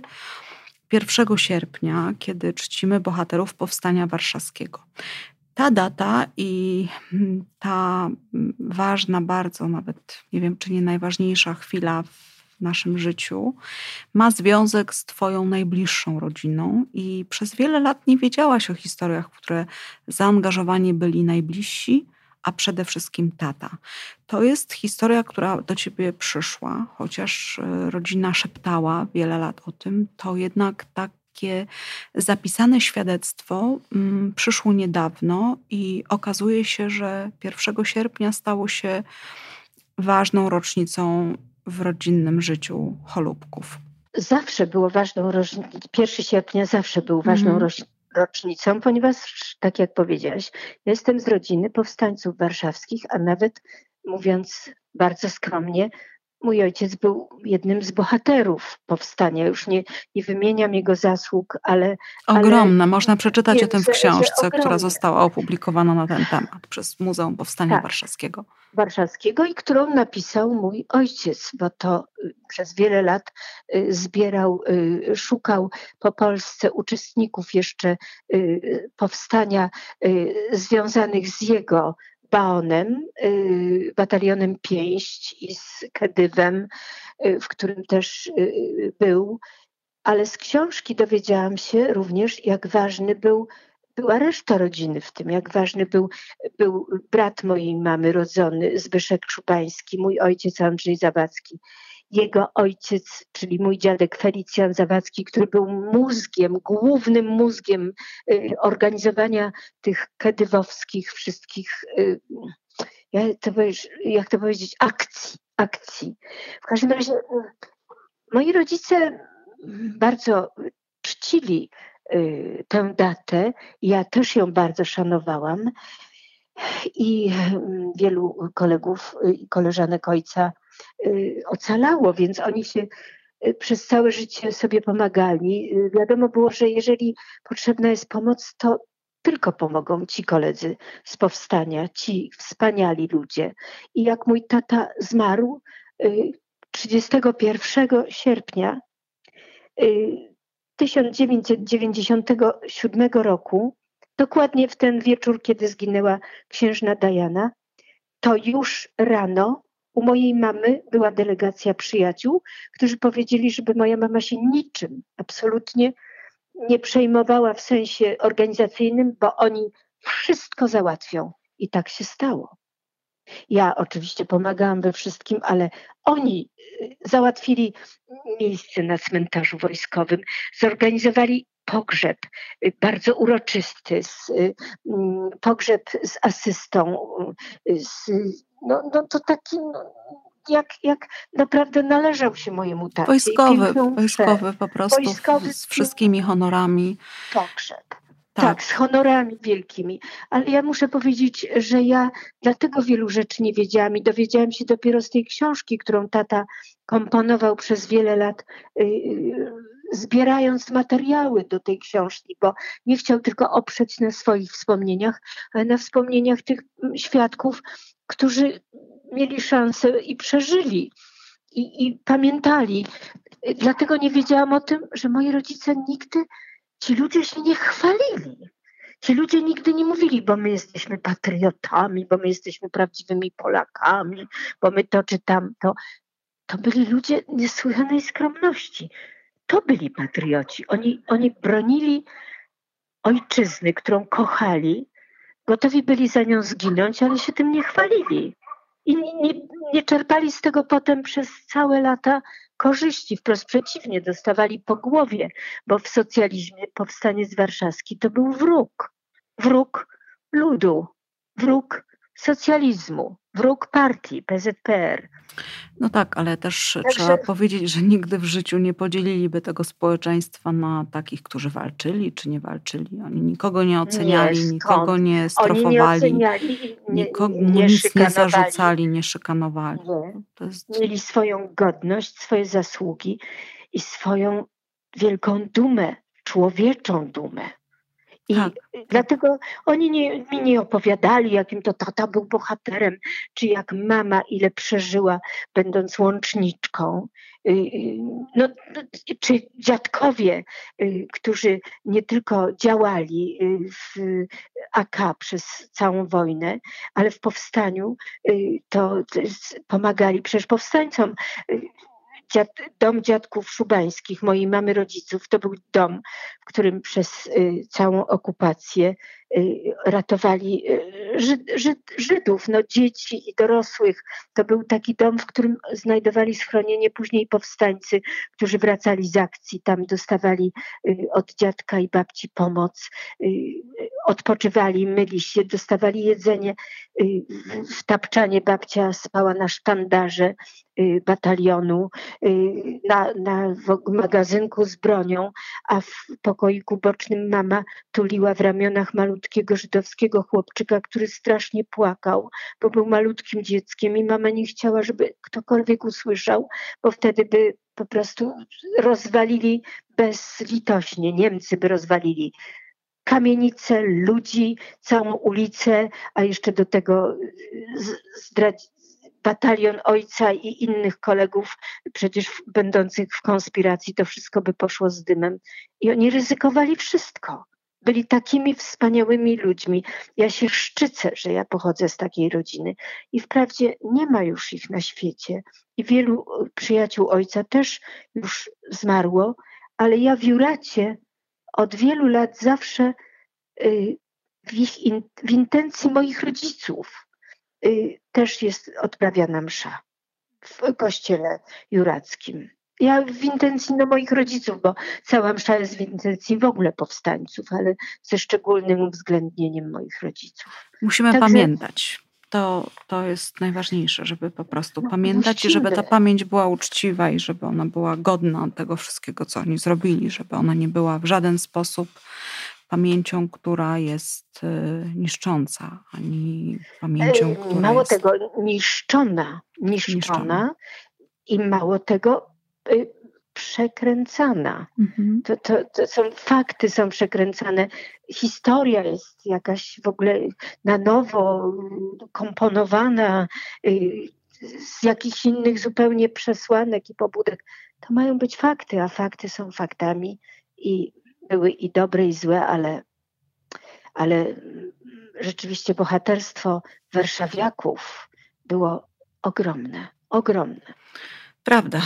1 sierpnia, kiedy czcimy bohaterów Powstania Warszawskiego. Ta data i mm, ta mm, ważna bardzo, nawet nie wiem, czy nie najważniejsza chwila w naszym życiu, ma związek z Twoją najbliższą rodziną, i przez wiele lat nie wiedziałaś o historiach, w które zaangażowani byli najbliżsi, a przede wszystkim tata. To jest historia, która do ciebie przyszła, chociaż e, rodzina szeptała wiele lat o tym, to jednak takie zapisane świadectwo mm, przyszło niedawno i okazuje się, że 1 sierpnia stało się ważną rocznicą w rodzinnym życiu Holubków. Zawsze było ważną, 1 sierpnia zawsze był ważną mm rocznicą, ponieważ, tak jak powiedziałaś, jestem z rodziny powstańców warszawskich, a nawet mówiąc bardzo skromnie, mój ojciec był jednym z bohaterów powstania. Już nie, nie wymieniam jego zasług, ale. Ogromne. Ale Można przeczytać wiem, o tym w książce, która została opublikowana na ten temat przez Muzeum Powstania tak, Warszawskiego. Warszawskiego i którą napisał mój ojciec, bo to y, przez wiele lat y, zbierał, y, szukał po Polsce uczestników jeszcze powstania związanych z jego Baonem, y, batalionem Pięść i z Kedywem, y, w którym też y, był, ale z książki dowiedziałam się również, jak ważny był była reszta rodziny w tym, jak ważny był, był brat mojej mamy rodzony, Zbyszek Szupański, mój ojciec Andrzej Zawadzki jego ojciec, czyli mój dziadek Felicjan Zawadzki, który był mózgiem, głównym mózgiem y, organizowania tych kedywowskich wszystkich, y, jak to powiedzieć, akcji, akcji. W każdym razie y, moi rodzice bardzo czcili tę datę. Ja też ją bardzo szanowałam. I wielu kolegów i koleżanek ojca Y, ocalało, więc oni się y, przez całe życie sobie pomagali. Y, wiadomo było, że jeżeli potrzebna jest pomoc, to tylko pomogą ci koledzy z powstania, ci wspaniali ludzie. I jak mój tata zmarł 31 sierpnia 1997 roku, dokładnie w ten wieczór, kiedy zginęła księżna Diana, to już rano u mojej mamy była delegacja przyjaciół, którzy powiedzieli, żeby moja mama się niczym absolutnie nie przejmowała w sensie organizacyjnym, bo oni wszystko załatwią. I tak się stało. Ja oczywiście pomagałam we wszystkim, ale oni y, załatwili miejsce na cmentarzu wojskowym, zorganizowali pogrzeb y, bardzo uroczysty, z, y, mm, pogrzeb z asystą, z no, no to taki, no, jak, jak naprawdę należał się mojemu tacie. Wojskowy, wojskowy po prostu, wojskowy, z wszystkimi honorami. Pogrzeb. Tak. tak, z honorami wielkimi. Ale ja muszę powiedzieć, że ja dlatego wielu rzeczy nie wiedziałam i dowiedziałam się dopiero z tej książki, którą tata komponował przez wiele lat, zbierając materiały do tej książki, bo nie chciał tylko oprzeć na swoich wspomnieniach, ale na wspomnieniach tych świadków, którzy mieli szansę i przeżyli. I, i pamiętali. Dlatego nie wiedziałam o tym, że moi rodzice nigdy, ci ludzie się nie chwalili. Ci ludzie nigdy nie mówili, bo my jesteśmy patriotami, bo my jesteśmy prawdziwymi Polakami, bo my to czy tamto. To byli ludzie niesłychanej skromności. To byli patrioci. Oni, oni bronili ojczyzny, którą kochali, gotowi byli za nią zginąć, ale się tym nie chwalili. I nie, nie, czerpali z tego potem przez całe lata korzyści. Wprost przeciwnie, dostawali po głowie, bo w socjalizmie powstaniec warszawski to był wróg. Wróg ludu, wróg socjalizmu. Wróg partii PZPR. No tak, ale też Także... trzeba powiedzieć, że nigdy w życiu nie podzieliliby tego społeczeństwa na takich, którzy walczyli czy nie walczyli. Oni nikogo nie oceniali, nie, nikogo nie strofowali, nie oceniali, nie, nikogo nie nic nie zarzucali, nie szykanowali. Nie. Jest... Mieli swoją godność, swoje zasługi i swoją wielką dumę, człowieczą dumę. I tak. dlatego oni nie, mi nie opowiadali, jakim to tata był bohaterem, czy jak mama ile przeżyła, będąc łączniczką. Y, y, no, czy dziadkowie, y, którzy nie tylko działali w AK przez całą wojnę, ale w powstaniu to pomagali przecież powstańcom dziad, dom dziadków szubańskich, mojej mamy rodziców, to był dom, w którym przez y, całą okupację y, ratowali y, Żyd, Żyd, Żydów, no, dzieci i dorosłych. To był taki dom, w którym znajdowali schronienie później powstańcy, którzy wracali z akcji, tam dostawali od dziadka i babci pomoc, odpoczywali, myli się, dostawali jedzenie. W tapczanie babcia spała na sztandarze batalionu, na, na magazynku z bronią, a w pokoiku bocznym mama tuliła w ramionach malutkiego żydowskiego chłopczyka, który strasznie płakał, bo był malutkim dzieckiem i mama nie chciała, żeby ktokolwiek usłyszał, bo wtedy by po prostu rozwalili bezlitośnie, Niemcy by rozwalili kamienice, ludzi, całą ulicę, a jeszcze do tego zdradzi, batalion ojca i innych kolegów, przecież będących w konspiracji, to wszystko by poszło z dymem. I oni ryzykowali wszystko. Byli takimi wspaniałymi ludźmi. Ja się szczycę, że ja pochodzę z takiej rodziny. I wprawdzie nie ma już ich na świecie. I wielu przyjaciół ojca też już zmarło, ale ja w Juracie od wielu lat zawsze y, w, ich, w intencji moich rodziców też jest odprawiana msza w kościele jurackim. Ja w intencji no, moich rodziców, bo cała msza jest w intencji w ogóle powstańców, ale ze szczególnym uwzględnieniem moich rodziców. Musimy Także... pamiętać. To, to jest najważniejsze, żeby po prostu no, pamiętać i żeby ta pamięć była uczciwa i żeby ona była godna tego wszystkiego, co oni zrobili, żeby ona nie była w żaden sposób pamięcią, która jest y, niszcząca, ani pamięcią, która Mało jest... tego, niszczona, niszczona, niszczona. i mało tego, y, przekręcana. Mhm. To, to, to, są fakty, są przekręcane. Historia jest jakaś w ogóle na nowo komponowana y, z jakichś innych zupełnie przesłanek i pobudek. To mają być fakty, a fakty są faktami i były i dobre, i złe, ale, ale rzeczywiście bohaterstwo warszawiaków było ogromne, ogromne. Prawda,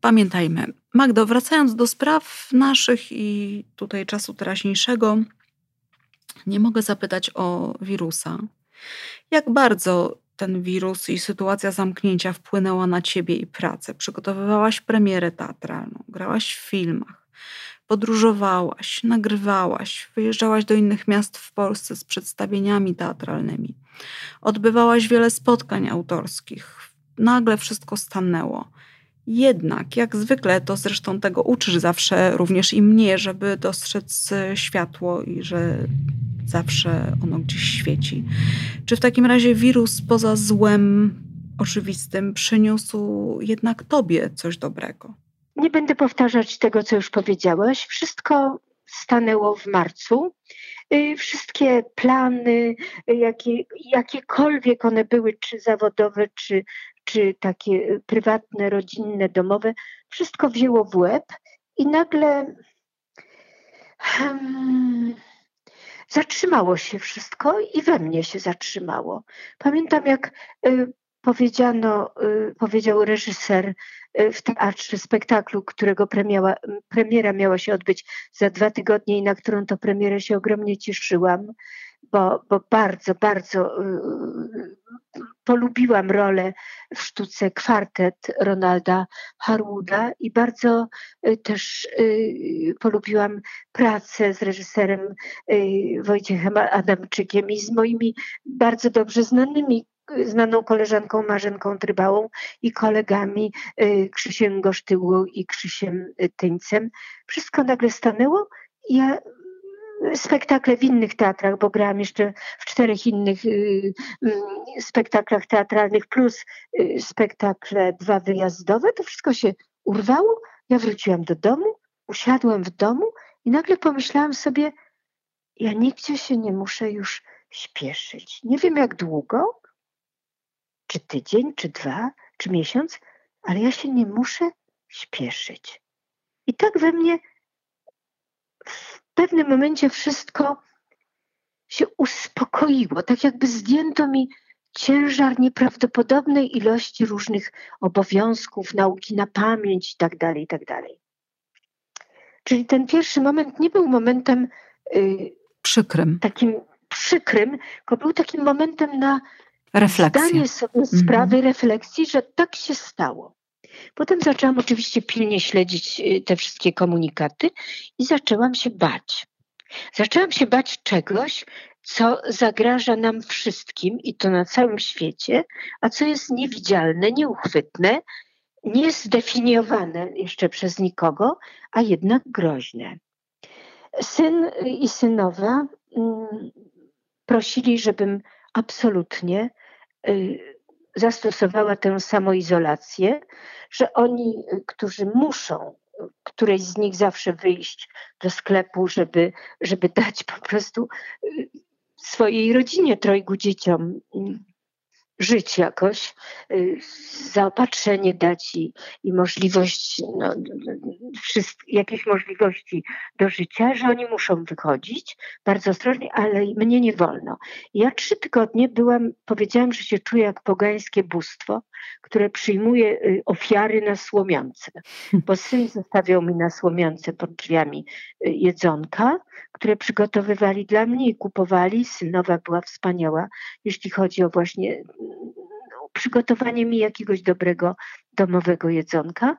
pamiętajmy. Magdo, wracając do spraw naszych i tutaj czasu teraźniejszego, nie mogę zapytać o wirusa. Jak bardzo ten wirus i sytuacja zamknięcia wpłynęła na ciebie i pracę? Przygotowywałaś premierę teatralną, grałaś w filmach, Podróżowałaś, nagrywałaś, wyjeżdżałaś do innych miast w Polsce z przedstawieniami teatralnymi. Odbywałaś wiele spotkań autorskich. Nagle wszystko stanęło. Jednak, jak zwykle, to zresztą tego uczysz zawsze również i mnie, żeby dostrzec światło i że zawsze ono gdzieś świeci. Czy w takim razie wirus poza złem oczywistym przyniósł jednak tobie coś dobrego? Nie będę powtarzać tego, co już powiedziałaś. Wszystko stanęło w marcu. Y, wszystkie plany, y, jakie, jakiekolwiek one były, czy zawodowe, czy, czy takie prywatne, rodzinne, domowe, wszystko wzięło w łeb i nagle hmm, zatrzymało się wszystko i we mnie się zatrzymało. Pamiętam, jak y, powiedziano, powiedział reżyser Y, w teatrze spektaklu, którego premiera, premiera miała się odbyć za dwa tygodnie i na którą to premierę się ogromnie cieszyłam, bo, bo bardzo, bardzo y, polubiłam rolę w sztuce kwartet Ronalda Harwooda i bardzo y, też polubiłam pracę z reżyserem Wojciechem Adamczykiem i z moimi bardzo dobrze znanymi znaną koleżanką Marzenką Trybałą i kolegami Krzysiem Gosztyłą i Krzysiem Tyńcem. Wszystko nagle stanęło ja spektakle w innych teatrach, bo grałam jeszcze w czterech innych y, y, spektaklach teatralnych, plus y, spektakle dwa wyjazdowe, to wszystko się urwało. Ja wróciłam do domu, usiadłam w domu i nagle pomyślałam sobie, ja nigdzie się nie muszę już śpieszyć. Nie wiem jak długo, czy tydzień, czy dwa, czy miesiąc, ale ja się nie muszę śpieszyć. I tak we mnie pewnym momencie wszystko się uspokoiło, tak jakby zdjęto mi ciężar nieprawdopodobnej ilości różnych obowiązków, nauki na pamięć itd. Tak itd. Tak Czyli ten pierwszy moment nie był momentem yy, przykrym. Takim przykrym, tylko był takim momentem na Refleksję. zdanie sobie sprawy, -hmm. refleksji, że tak się stało. Potem zaczęłam oczywiście pilnie śledzić y, te wszystkie komunikaty i zaczęłam się bać. Zaczęłam się bać czegoś, co zagraża nam wszystkim i to na całym świecie, a co jest niewidzialne, nieuchwytne, niezdefiniowane jeszcze przez nikogo, a jednak groźne. Syn i synowa mm, prosili, żebym absolutnie zastosowała tę samoizolację, że oni, którzy muszą, któreś z nich zawsze wyjść do sklepu, żeby, żeby dać po prostu y, swojej rodzinie, trojgu dzieciom żyć jakoś, y, zaopatrzenie dać i, i możliwość, no, jakieś możliwości do życia, że oni muszą wychodzić bardzo ostrożnie, ale mnie nie wolno. Ja trzy tygodnie byłam, powiedziałam, że się czuję jak pogańskie bóstwo, które przyjmuje y, ofiary na słomiance, bo syn zostawiał mi na słomiance pod drzwiami y, jedzonka, które przygotowywali dla mnie i kupowali. Synowa była wspaniała, jeśli chodzi o właśnie no, przygotowanie mi jakiegoś dobrego domowego jedzonka.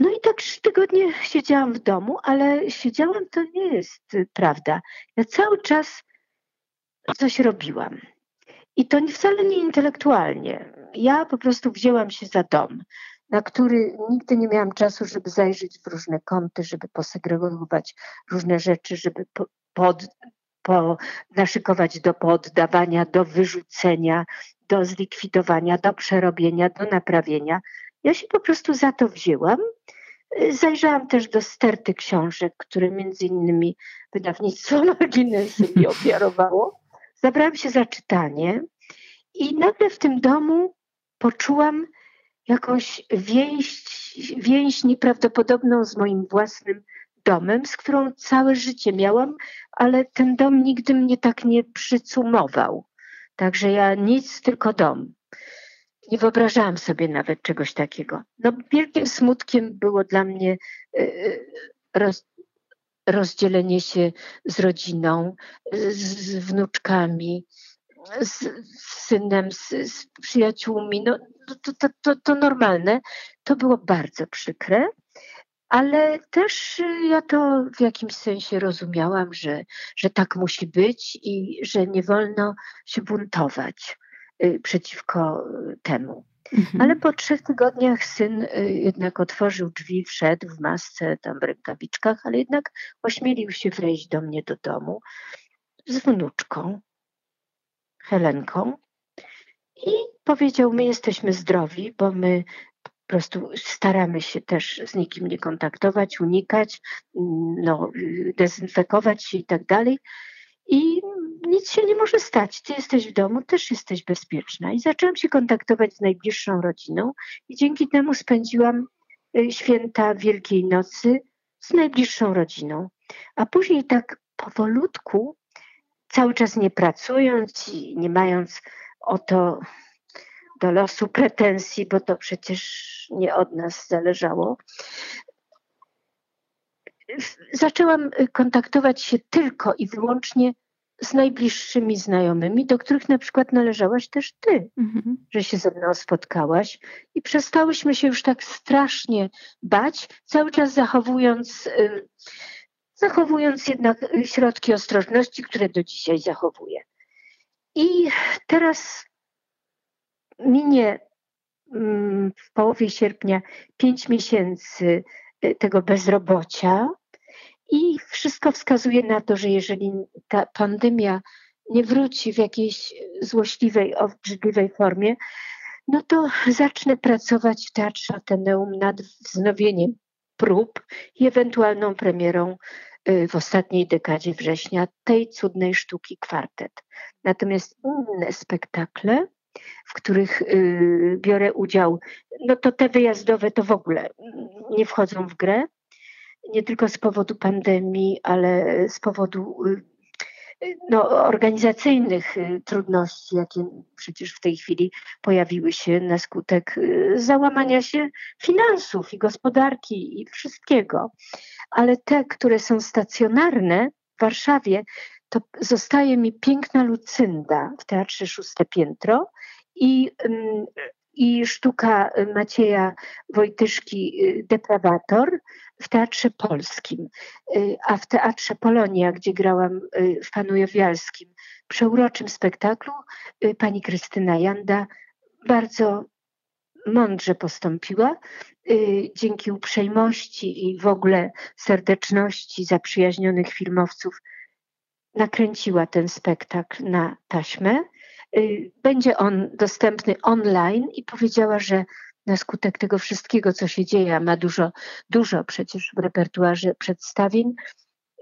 No i tak trzy tygodnie siedziałam w domu, ale siedziałam to nie jest prawda. Ja cały czas coś robiłam. I to wcale nie intelektualnie. Ja po prostu wzięłam się za dom, na który nigdy nie miałam czasu, żeby zajrzeć w różne kąty, żeby posegregować różne rzeczy, żeby pod, po, naszykować do poddawania, do wyrzucenia, do zlikwidowania, do przerobienia, do naprawienia. Ja się po prostu za to wzięłam. Zajrzałam też do sterty książek, które między innymi wydawnictwo Marginesy mi ofiarowało. Zabrałam się za czytanie i nagle w tym domu poczułam jakąś więź, więź nieprawdopodobną z moim własnym domem, z którą całe życie miałam, ale ten dom nigdy mnie tak nie przycumował. Także ja nic, tylko dom. Nie wyobrażałam sobie nawet czegoś takiego. No, wielkim smutkiem było dla mnie y, y, roz, rozdzielenie się z rodziną, z wnuczkami, z, synem, z, z przyjaciółmi. No, to, to, to, to normalne. To było bardzo przykre. Ale też ja to w jakimś sensie rozumiałam, że, że tak musi być i że nie wolno się buntować y, przeciwko temu. Mhm. Ale po trzech tygodniach syn y, jednak otworzył drzwi, wszedł w masce, tam w rękawiczkach, ale jednak ośmielił się wejść do mnie do domu z wnuczką, Helenką. I powiedział, my jesteśmy zdrowi, bo my po prostu staramy się też z nikim nie kontaktować, unikać, mm, no, dezynfekować się i tak dalej. I nic się nie może stać. Ty jesteś w domu, też jesteś bezpieczna. I zaczęłam się kontaktować z najbliższą rodziną i dzięki temu spędziłam y, święta Wielkiej Nocy z najbliższą rodziną. A później tak powolutku, cały czas nie pracując i nie mając o to do losu pretensji, bo to przecież nie od nas zależało, zaczęłam kontaktować się tylko i wyłącznie z najbliższymi znajomymi, do których na przykład należałaś też ty, mhm. że się ze mną spotkałaś i przestałyśmy się już tak strasznie bać, cały czas zachowując, zachowując jednak środki ostrożności, które do dzisiaj zachowuję. I teraz minie mm, w połowie sierpnia pięć miesięcy y, tego bezrobocia i wszystko wskazuje na to, że jeżeli ta pandemia nie wróci w jakiejś złośliwej, obrzydliwej formie, no to zacznę pracować w Teatrze Ateneum nad wznowieniem prób i ewentualną premierą y, w ostatniej dekadzie września tej cudnej sztuki kwartet. Natomiast inne spektakle, w których y, biorę udział, no to te wyjazdowe to w ogóle nie wchodzą w grę. Nie tylko z powodu pandemii, ale z powodu y, no, organizacyjnych y, trudności, jakie przecież w tej chwili pojawiły się na skutek y, załamania się finansów i gospodarki i wszystkiego. Ale te, które są stacjonarne w Warszawie, to zostaje mi piękna Lucynda w Teatrze Szóste Piętro i mm, i sztuka Macieja Wojtyszki y, Deprawator w Teatrze Polskim, y, a w Teatrze Polonia, gdzie grałam y, w Panu Jowialskim, przeuroczym spektaklu, pani Krystyna Janda bardzo mądrze postąpiła. Dzięki uprzejmości i w ogóle serdeczności zaprzyjaźnionych filmowców nakręciła ten spektakl na taśmę Y, będzie on dostępny online i powiedziała, że na skutek tego wszystkiego, co się dzieje, a ma dużo, dużo przecież w repertuarze przedstawień,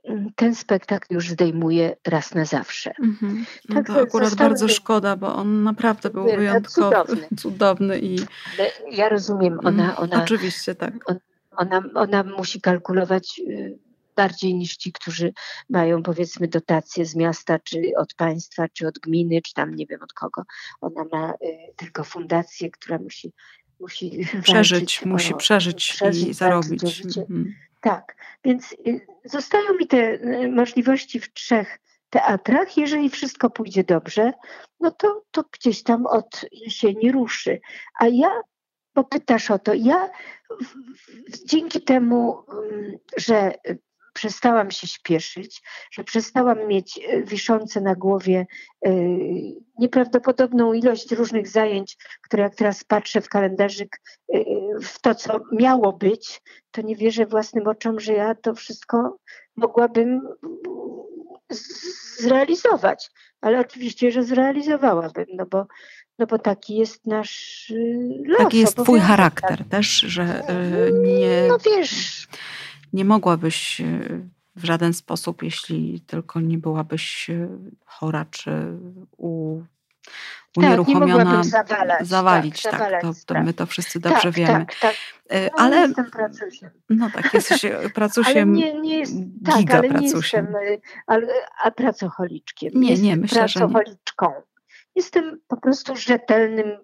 mm, ten spektakl już zdejmuje raz na zawsze. Mm-hmm. No tak, to akurat bardzo szkoda, bo on naprawdę był wyjątkowy, cudowny. cudowny i... Ale ja rozumiem, ona... Mm, ona Oczywiście, tak. ona, ona musi kalkulować y, bardziej niż ci, którzy mają powiedzmy dotacje z miasta, czy od państwa, czy od gminy, czy tam nie wiem od kogo. Ona ma y, tylko fundację, która musi musi przeżyć, musi przeżyć, przeżyć i zarobić. Mhm. Tak, więc y, zostają mi te y, możliwości w trzech teatrach. Jeżeli wszystko pójdzie dobrze, no to, to gdzieś tam od jesieni ruszy. A ja popytasz o to, ja w, w, dzięki temu, że przestałam się śpieszyć, że przestałam mieć e, wiszące na głowie e, nieprawdopodobną ilość różnych zajęć, które jak teraz patrzę w kalendarzyk, e, w to, co miało być, to nie wierzę własnym oczom, że ja to wszystko mogłabym zrealizować. Ale oczywiście, że zrealizowałabym, no bo, no bo taki jest nasz los. Taki jest twój charakter też, że nie... No wiesz nie mogłabyś e, w żaden sposób, jeśli tylko nie byłabyś e, chora czy u, unieruchomiona, tak, zawalić. Tak, tak, to, to my to wszyscy dobrze tak, wiemy. Tak, tak. E, no, ale jestem pracusiem. No tak, jesteś pracusiem. ale nie, nie jest, tak, ale nie jestem ale, a pracocholiczkiem. Nie, nie, myślę, pracocholiczką. że nie. Jestem po prostu rzetelnym,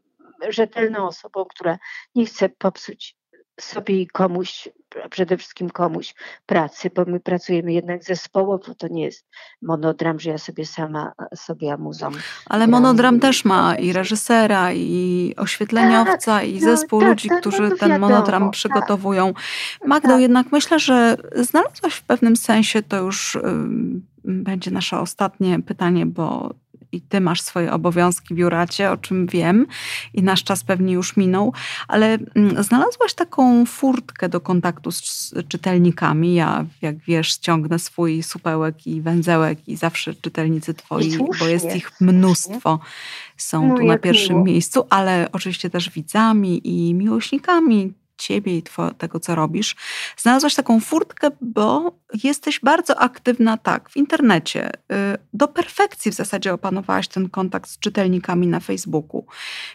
rzetelną osobą, która nie chce popsuć sobie i komuś, przede wszystkim komuś pracy, bo my pracujemy jednak zespołowo, to nie jest monodram, że ja sobie sama sobie amuzą. Ale monodram też ma i reżysera, i oświetleniowca, tak, i no zespół no, ludzi, tak, którzy no, ten wiadomo, monodram tak. przygotowują. Magdo, tak. jednak myślę, że znalazłaś w pewnym sensie, to już będzie nasze ostatnie pytanie, bo i ty masz swoje obowiązki w biuracie, o czym wiem i nasz czas pewnie już minął, ale mm, znalazłaś taką furtkę do kontaktu z czytelnikami. Ja, jak wiesz, ściągnę swój supełek i węzełek i zawsze czytelnicy twoi, bo jest ich mnóstwo, są no, tu na pierwszym miło. miejscu, ale oczywiście też widzami i miłośnikami ciebie i tego, co robisz, znalazłaś taką furtkę, bo jesteś bardzo aktywna tak w internecie. Y, do perfekcji w zasadzie opanowałaś ten kontakt z czytelnikami na Facebooku.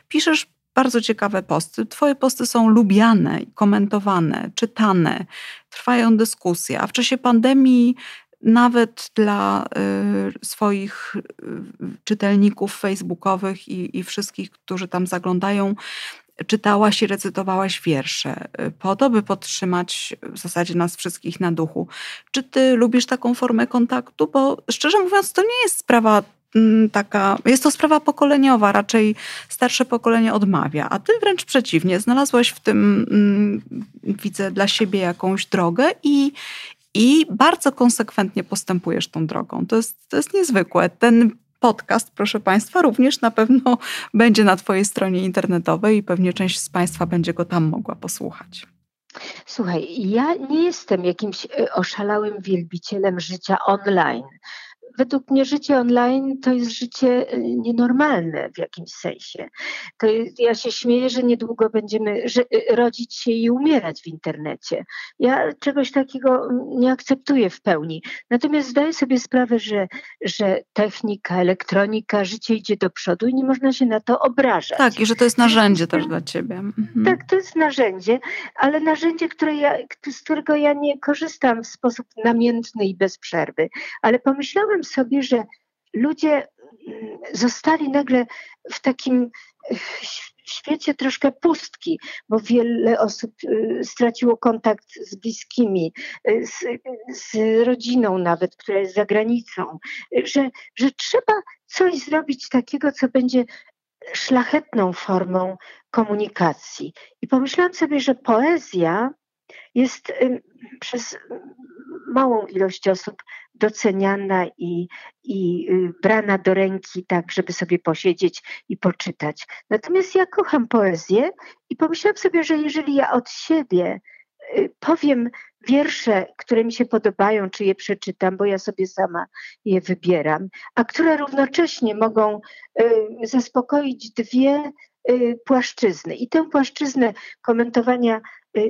Piszesz bardzo ciekawe posty. Twoje posty są lubiane, komentowane, czytane, trwają dyskusje, a w czasie pandemii nawet dla y, swoich y, czytelników facebookowych i, i, wszystkich, którzy tam zaglądają, czytałaś i recytowałaś wiersze, y, po to, by podtrzymać w zasadzie nas wszystkich na duchu. Czy ty lubisz taką formę kontaktu? Bo szczerze mówiąc, to nie jest sprawa mm, taka, jest to sprawa pokoleniowa, raczej starsze pokolenie odmawia, a ty wręcz przeciwnie, znalazłaś w tym, mm, widzę, dla siebie jakąś drogę i, i bardzo konsekwentnie postępujesz tą drogą. To jest, to jest niezwykłe. Ten podcast, proszę Państwa, również na pewno będzie na Twojej stronie internetowej i pewnie część z Państwa będzie go tam mogła posłuchać. Słuchaj, ja nie jestem jakimś e, oszalałym wielbicielem życia online według mnie życie online to jest życie y, nienormalne w jakimś sensie. To jest, ja się śmieję, że niedługo będziemy że, y, rodzić się i umierać w internecie. Ja czegoś takiego nie akceptuję w pełni. Natomiast zdaję sobie sprawę, że, że technika, elektronika, życie idzie do przodu i nie można się na to obrażać. Tak, i że to jest narzędzie też dla ciebie. Mhm. Tak, to jest narzędzie, ale narzędzie, które ja, z którego ja nie korzystam w sposób namiętny i bez przerwy. Ale pomyślałem sobie, że ludzie mm, zostali nagle w takim świecie troszkę pustki, bo wiele osób y, straciło kontakt z bliskimi, y, z, z rodziną nawet, która jest za granicą, że, że trzeba coś zrobić takiego, co będzie szlachetną formą komunikacji. I pomyślałam sobie, że poezja jest przez małą ilość osób doceniana i, i y, brana do ręki, tak, żeby sobie posiedzieć i poczytać. Natomiast ja kocham poezję i pomyślałam sobie, że jeżeli ja od siebie y, powiem wiersze, które mi się podobają, czy je przeczytam, bo ja sobie sama je wybieram, a które równocześnie mogą y, zaspokoić dwie płaszczyzny. I tę płaszczyznę komentowania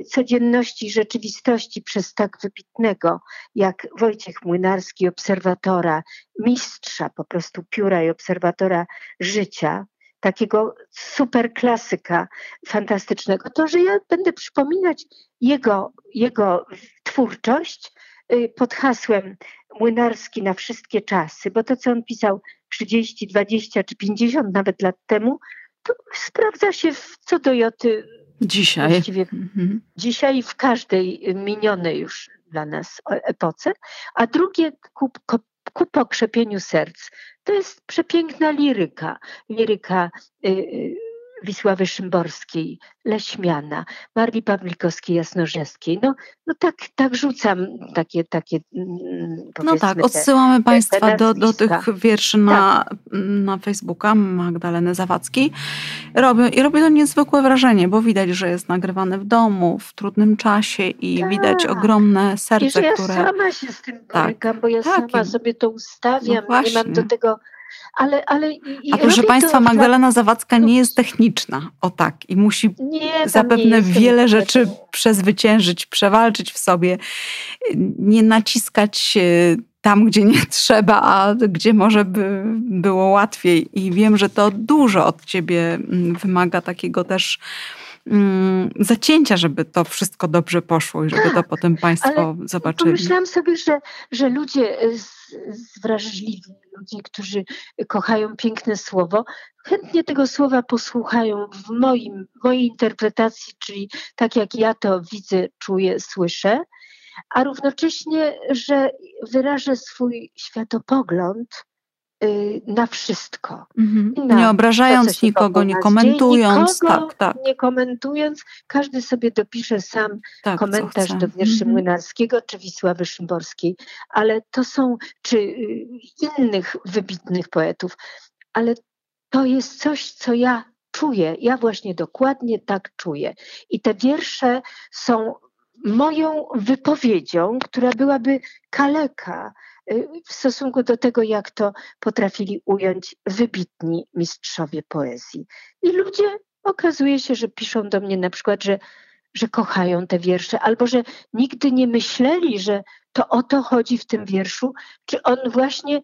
codzienności rzeczywistości przez tak wybitnego jak Wojciech Młynarski, obserwatora, mistrza po prostu pióra i obserwatora życia, takiego super klasyka fantastycznego, to, że ja będę przypominać jego, jego twórczość y, pod hasłem Młynarski na wszystkie czasy, bo to, co on pisał 30, 20 czy 50 nawet lat temu, to sprawdza się w, co do joty Dzisiaj. Właściwie mhm. dzisiaj w każdej minionej już dla nas epoce, a drugie ku, ku, pokrzepieniu serc. To jest przepiękna liryka, liryka y, y, Wisławy Szymborskiej, Leśmiana, Marii Pawlikowskiej, Jasnorzewskiej. No, no tak, tak rzucam takie, takie mm, No tak, odsyłamy te, Państwa te do, do tych wierszy na, tak. na Facebooka Magdaleny Zawadzkiej. Robią, I robi to niezwykłe wrażenie, bo widać, że jest nagrywane w domu, w trudnym czasie i tak. widać ogromne serce, I że które... ja sama się z tym borykam, tak. bo ja tak. sama sobie to ustawiam, no nie mam do tego ale, ale A proszę Państwa, Magdalena Zawadzka nie jest techniczna, o tak, i musi nie, zapewne wiele rzeczy przezwyciężyć, przewalczyć w sobie, nie naciskać się tam, gdzie nie trzeba, a gdzie może by było łatwiej. I wiem, że to dużo od ciebie mm, wymaga takiego też zacięcia, żeby to wszystko dobrze poszło i żeby to tak, potem Państwo zobaczyli. Myślałam sobie, że, że ludzie zwrażliwi, ludzie, którzy kochają piękne słowo, chętnie tego słowa posłuchają w moim, mojej interpretacji, czyli tak jak ja to widzę, czuję, słyszę, a równocześnie, że wyrażę swój światopogląd na wszystko. Mhm. Na nie obrażając nikogo, nie komentując. Nikogo tak, tak. Nie komentując, każdy sobie dopisze sam tak, komentarz do wierszy mhm. Młynarskiego czy Wisławy Szymborskiej, ale to są, czy y, innych wybitnych poetów, ale to jest coś, co ja czuję. Ja właśnie dokładnie tak czuję. I te wiersze są moją wypowiedzią, która byłaby kaleka y, w stosunku do tego, jak to potrafili ująć wybitni mistrzowie poezji. I ludzie okazuje się, że piszą do mnie na przykład, że, że kochają te wiersze, albo że nigdy nie myśleli, że to o to chodzi w tym wierszu, czy on właśnie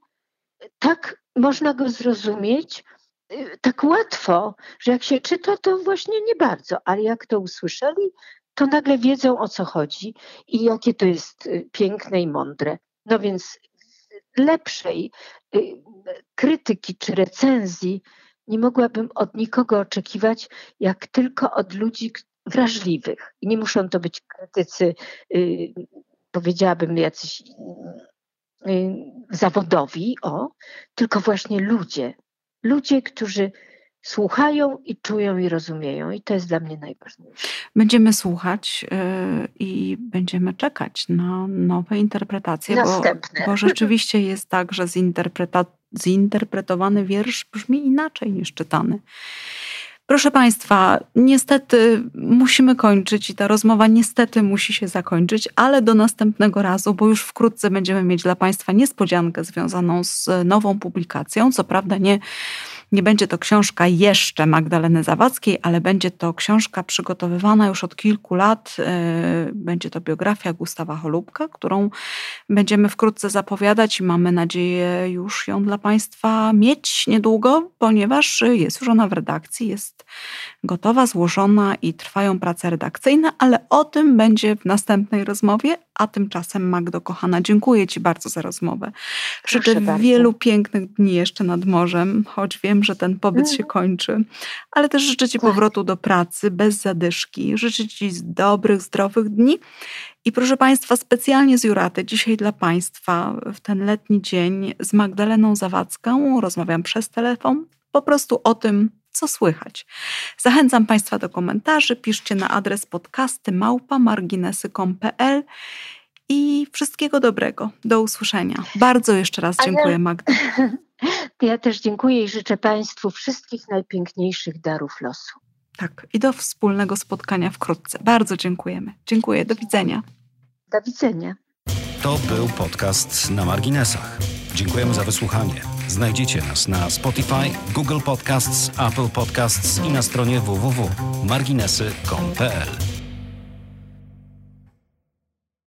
tak można go zrozumieć, y, tak łatwo, że jak się czyta, to właśnie nie bardzo, ale jak to usłyszeli, to nagle wiedzą o co chodzi i jakie to jest y, piękne i mądre. No więc lepszej y, krytyki czy recenzji nie mogłabym od nikogo oczekiwać, jak tylko od ludzi wrażliwych. I nie muszą to być krytycy, y, powiedziałabym, jacyś zawodowi, o, tylko właśnie ludzie. Ludzie, którzy słuchają i czują i rozumieją. I to jest dla mnie najważniejsze. Będziemy słuchać yy, i będziemy czekać na nowe interpretacje, bo, bo, rzeczywiście jest tak, że zinterpretowany wiersz brzmi inaczej niż czytany. Proszę Państwa, niestety musimy kończyć i ta rozmowa niestety musi się zakończyć, ale do następnego razu, bo już wkrótce będziemy mieć dla Państwa niespodziankę związaną z nową publikacją. Co prawda nie nie będzie to książka jeszcze Magdaleny Zawadzkiej, ale będzie to książka przygotowywana już od kilku lat. E, będzie to biografia Gustawa Holubka, którą będziemy wkrótce zapowiadać i mamy nadzieję już ją dla Państwa mieć niedługo, ponieważ jest już ona w redakcji, jest gotowa, złożona i trwają prace redakcyjne, ale o tym będzie w następnej rozmowie. A tymczasem, Magdo, kochana, dziękuję Ci bardzo za rozmowę. Życzę wielu pięknych dni jeszcze nad morzem, choć wiem, że ten pobyt się mhm. kończy, ale też życzę Ci tak. powrotu do pracy bez zadyszki. Życzę Ci dobrych, zdrowych dni. I proszę Państwa, specjalnie z Juraty, dzisiaj dla Państwa, w ten letni dzień z Magdaleną Zawadzką rozmawiam przez telefon, po prostu o tym, co słychać. Zachęcam Państwa do komentarzy, piszcie na adres podcasty małpa marginesy.com.pl i wszystkiego dobrego. Do usłyszenia. Bardzo jeszcze raz dziękuję, Magda. Ja też dziękuję i życzę Państwu wszystkich najpiękniejszych darów losu. Tak, i do wspólnego spotkania wkrótce. Bardzo dziękujemy. Dziękuję, do widzenia. Do widzenia. To był podcast na marginesach. Dziękujemy za wysłuchanie. Znajdziecie nas na Spotify, Google Podcasts, Apple Podcasts i na stronie www.marginesy.com.pl.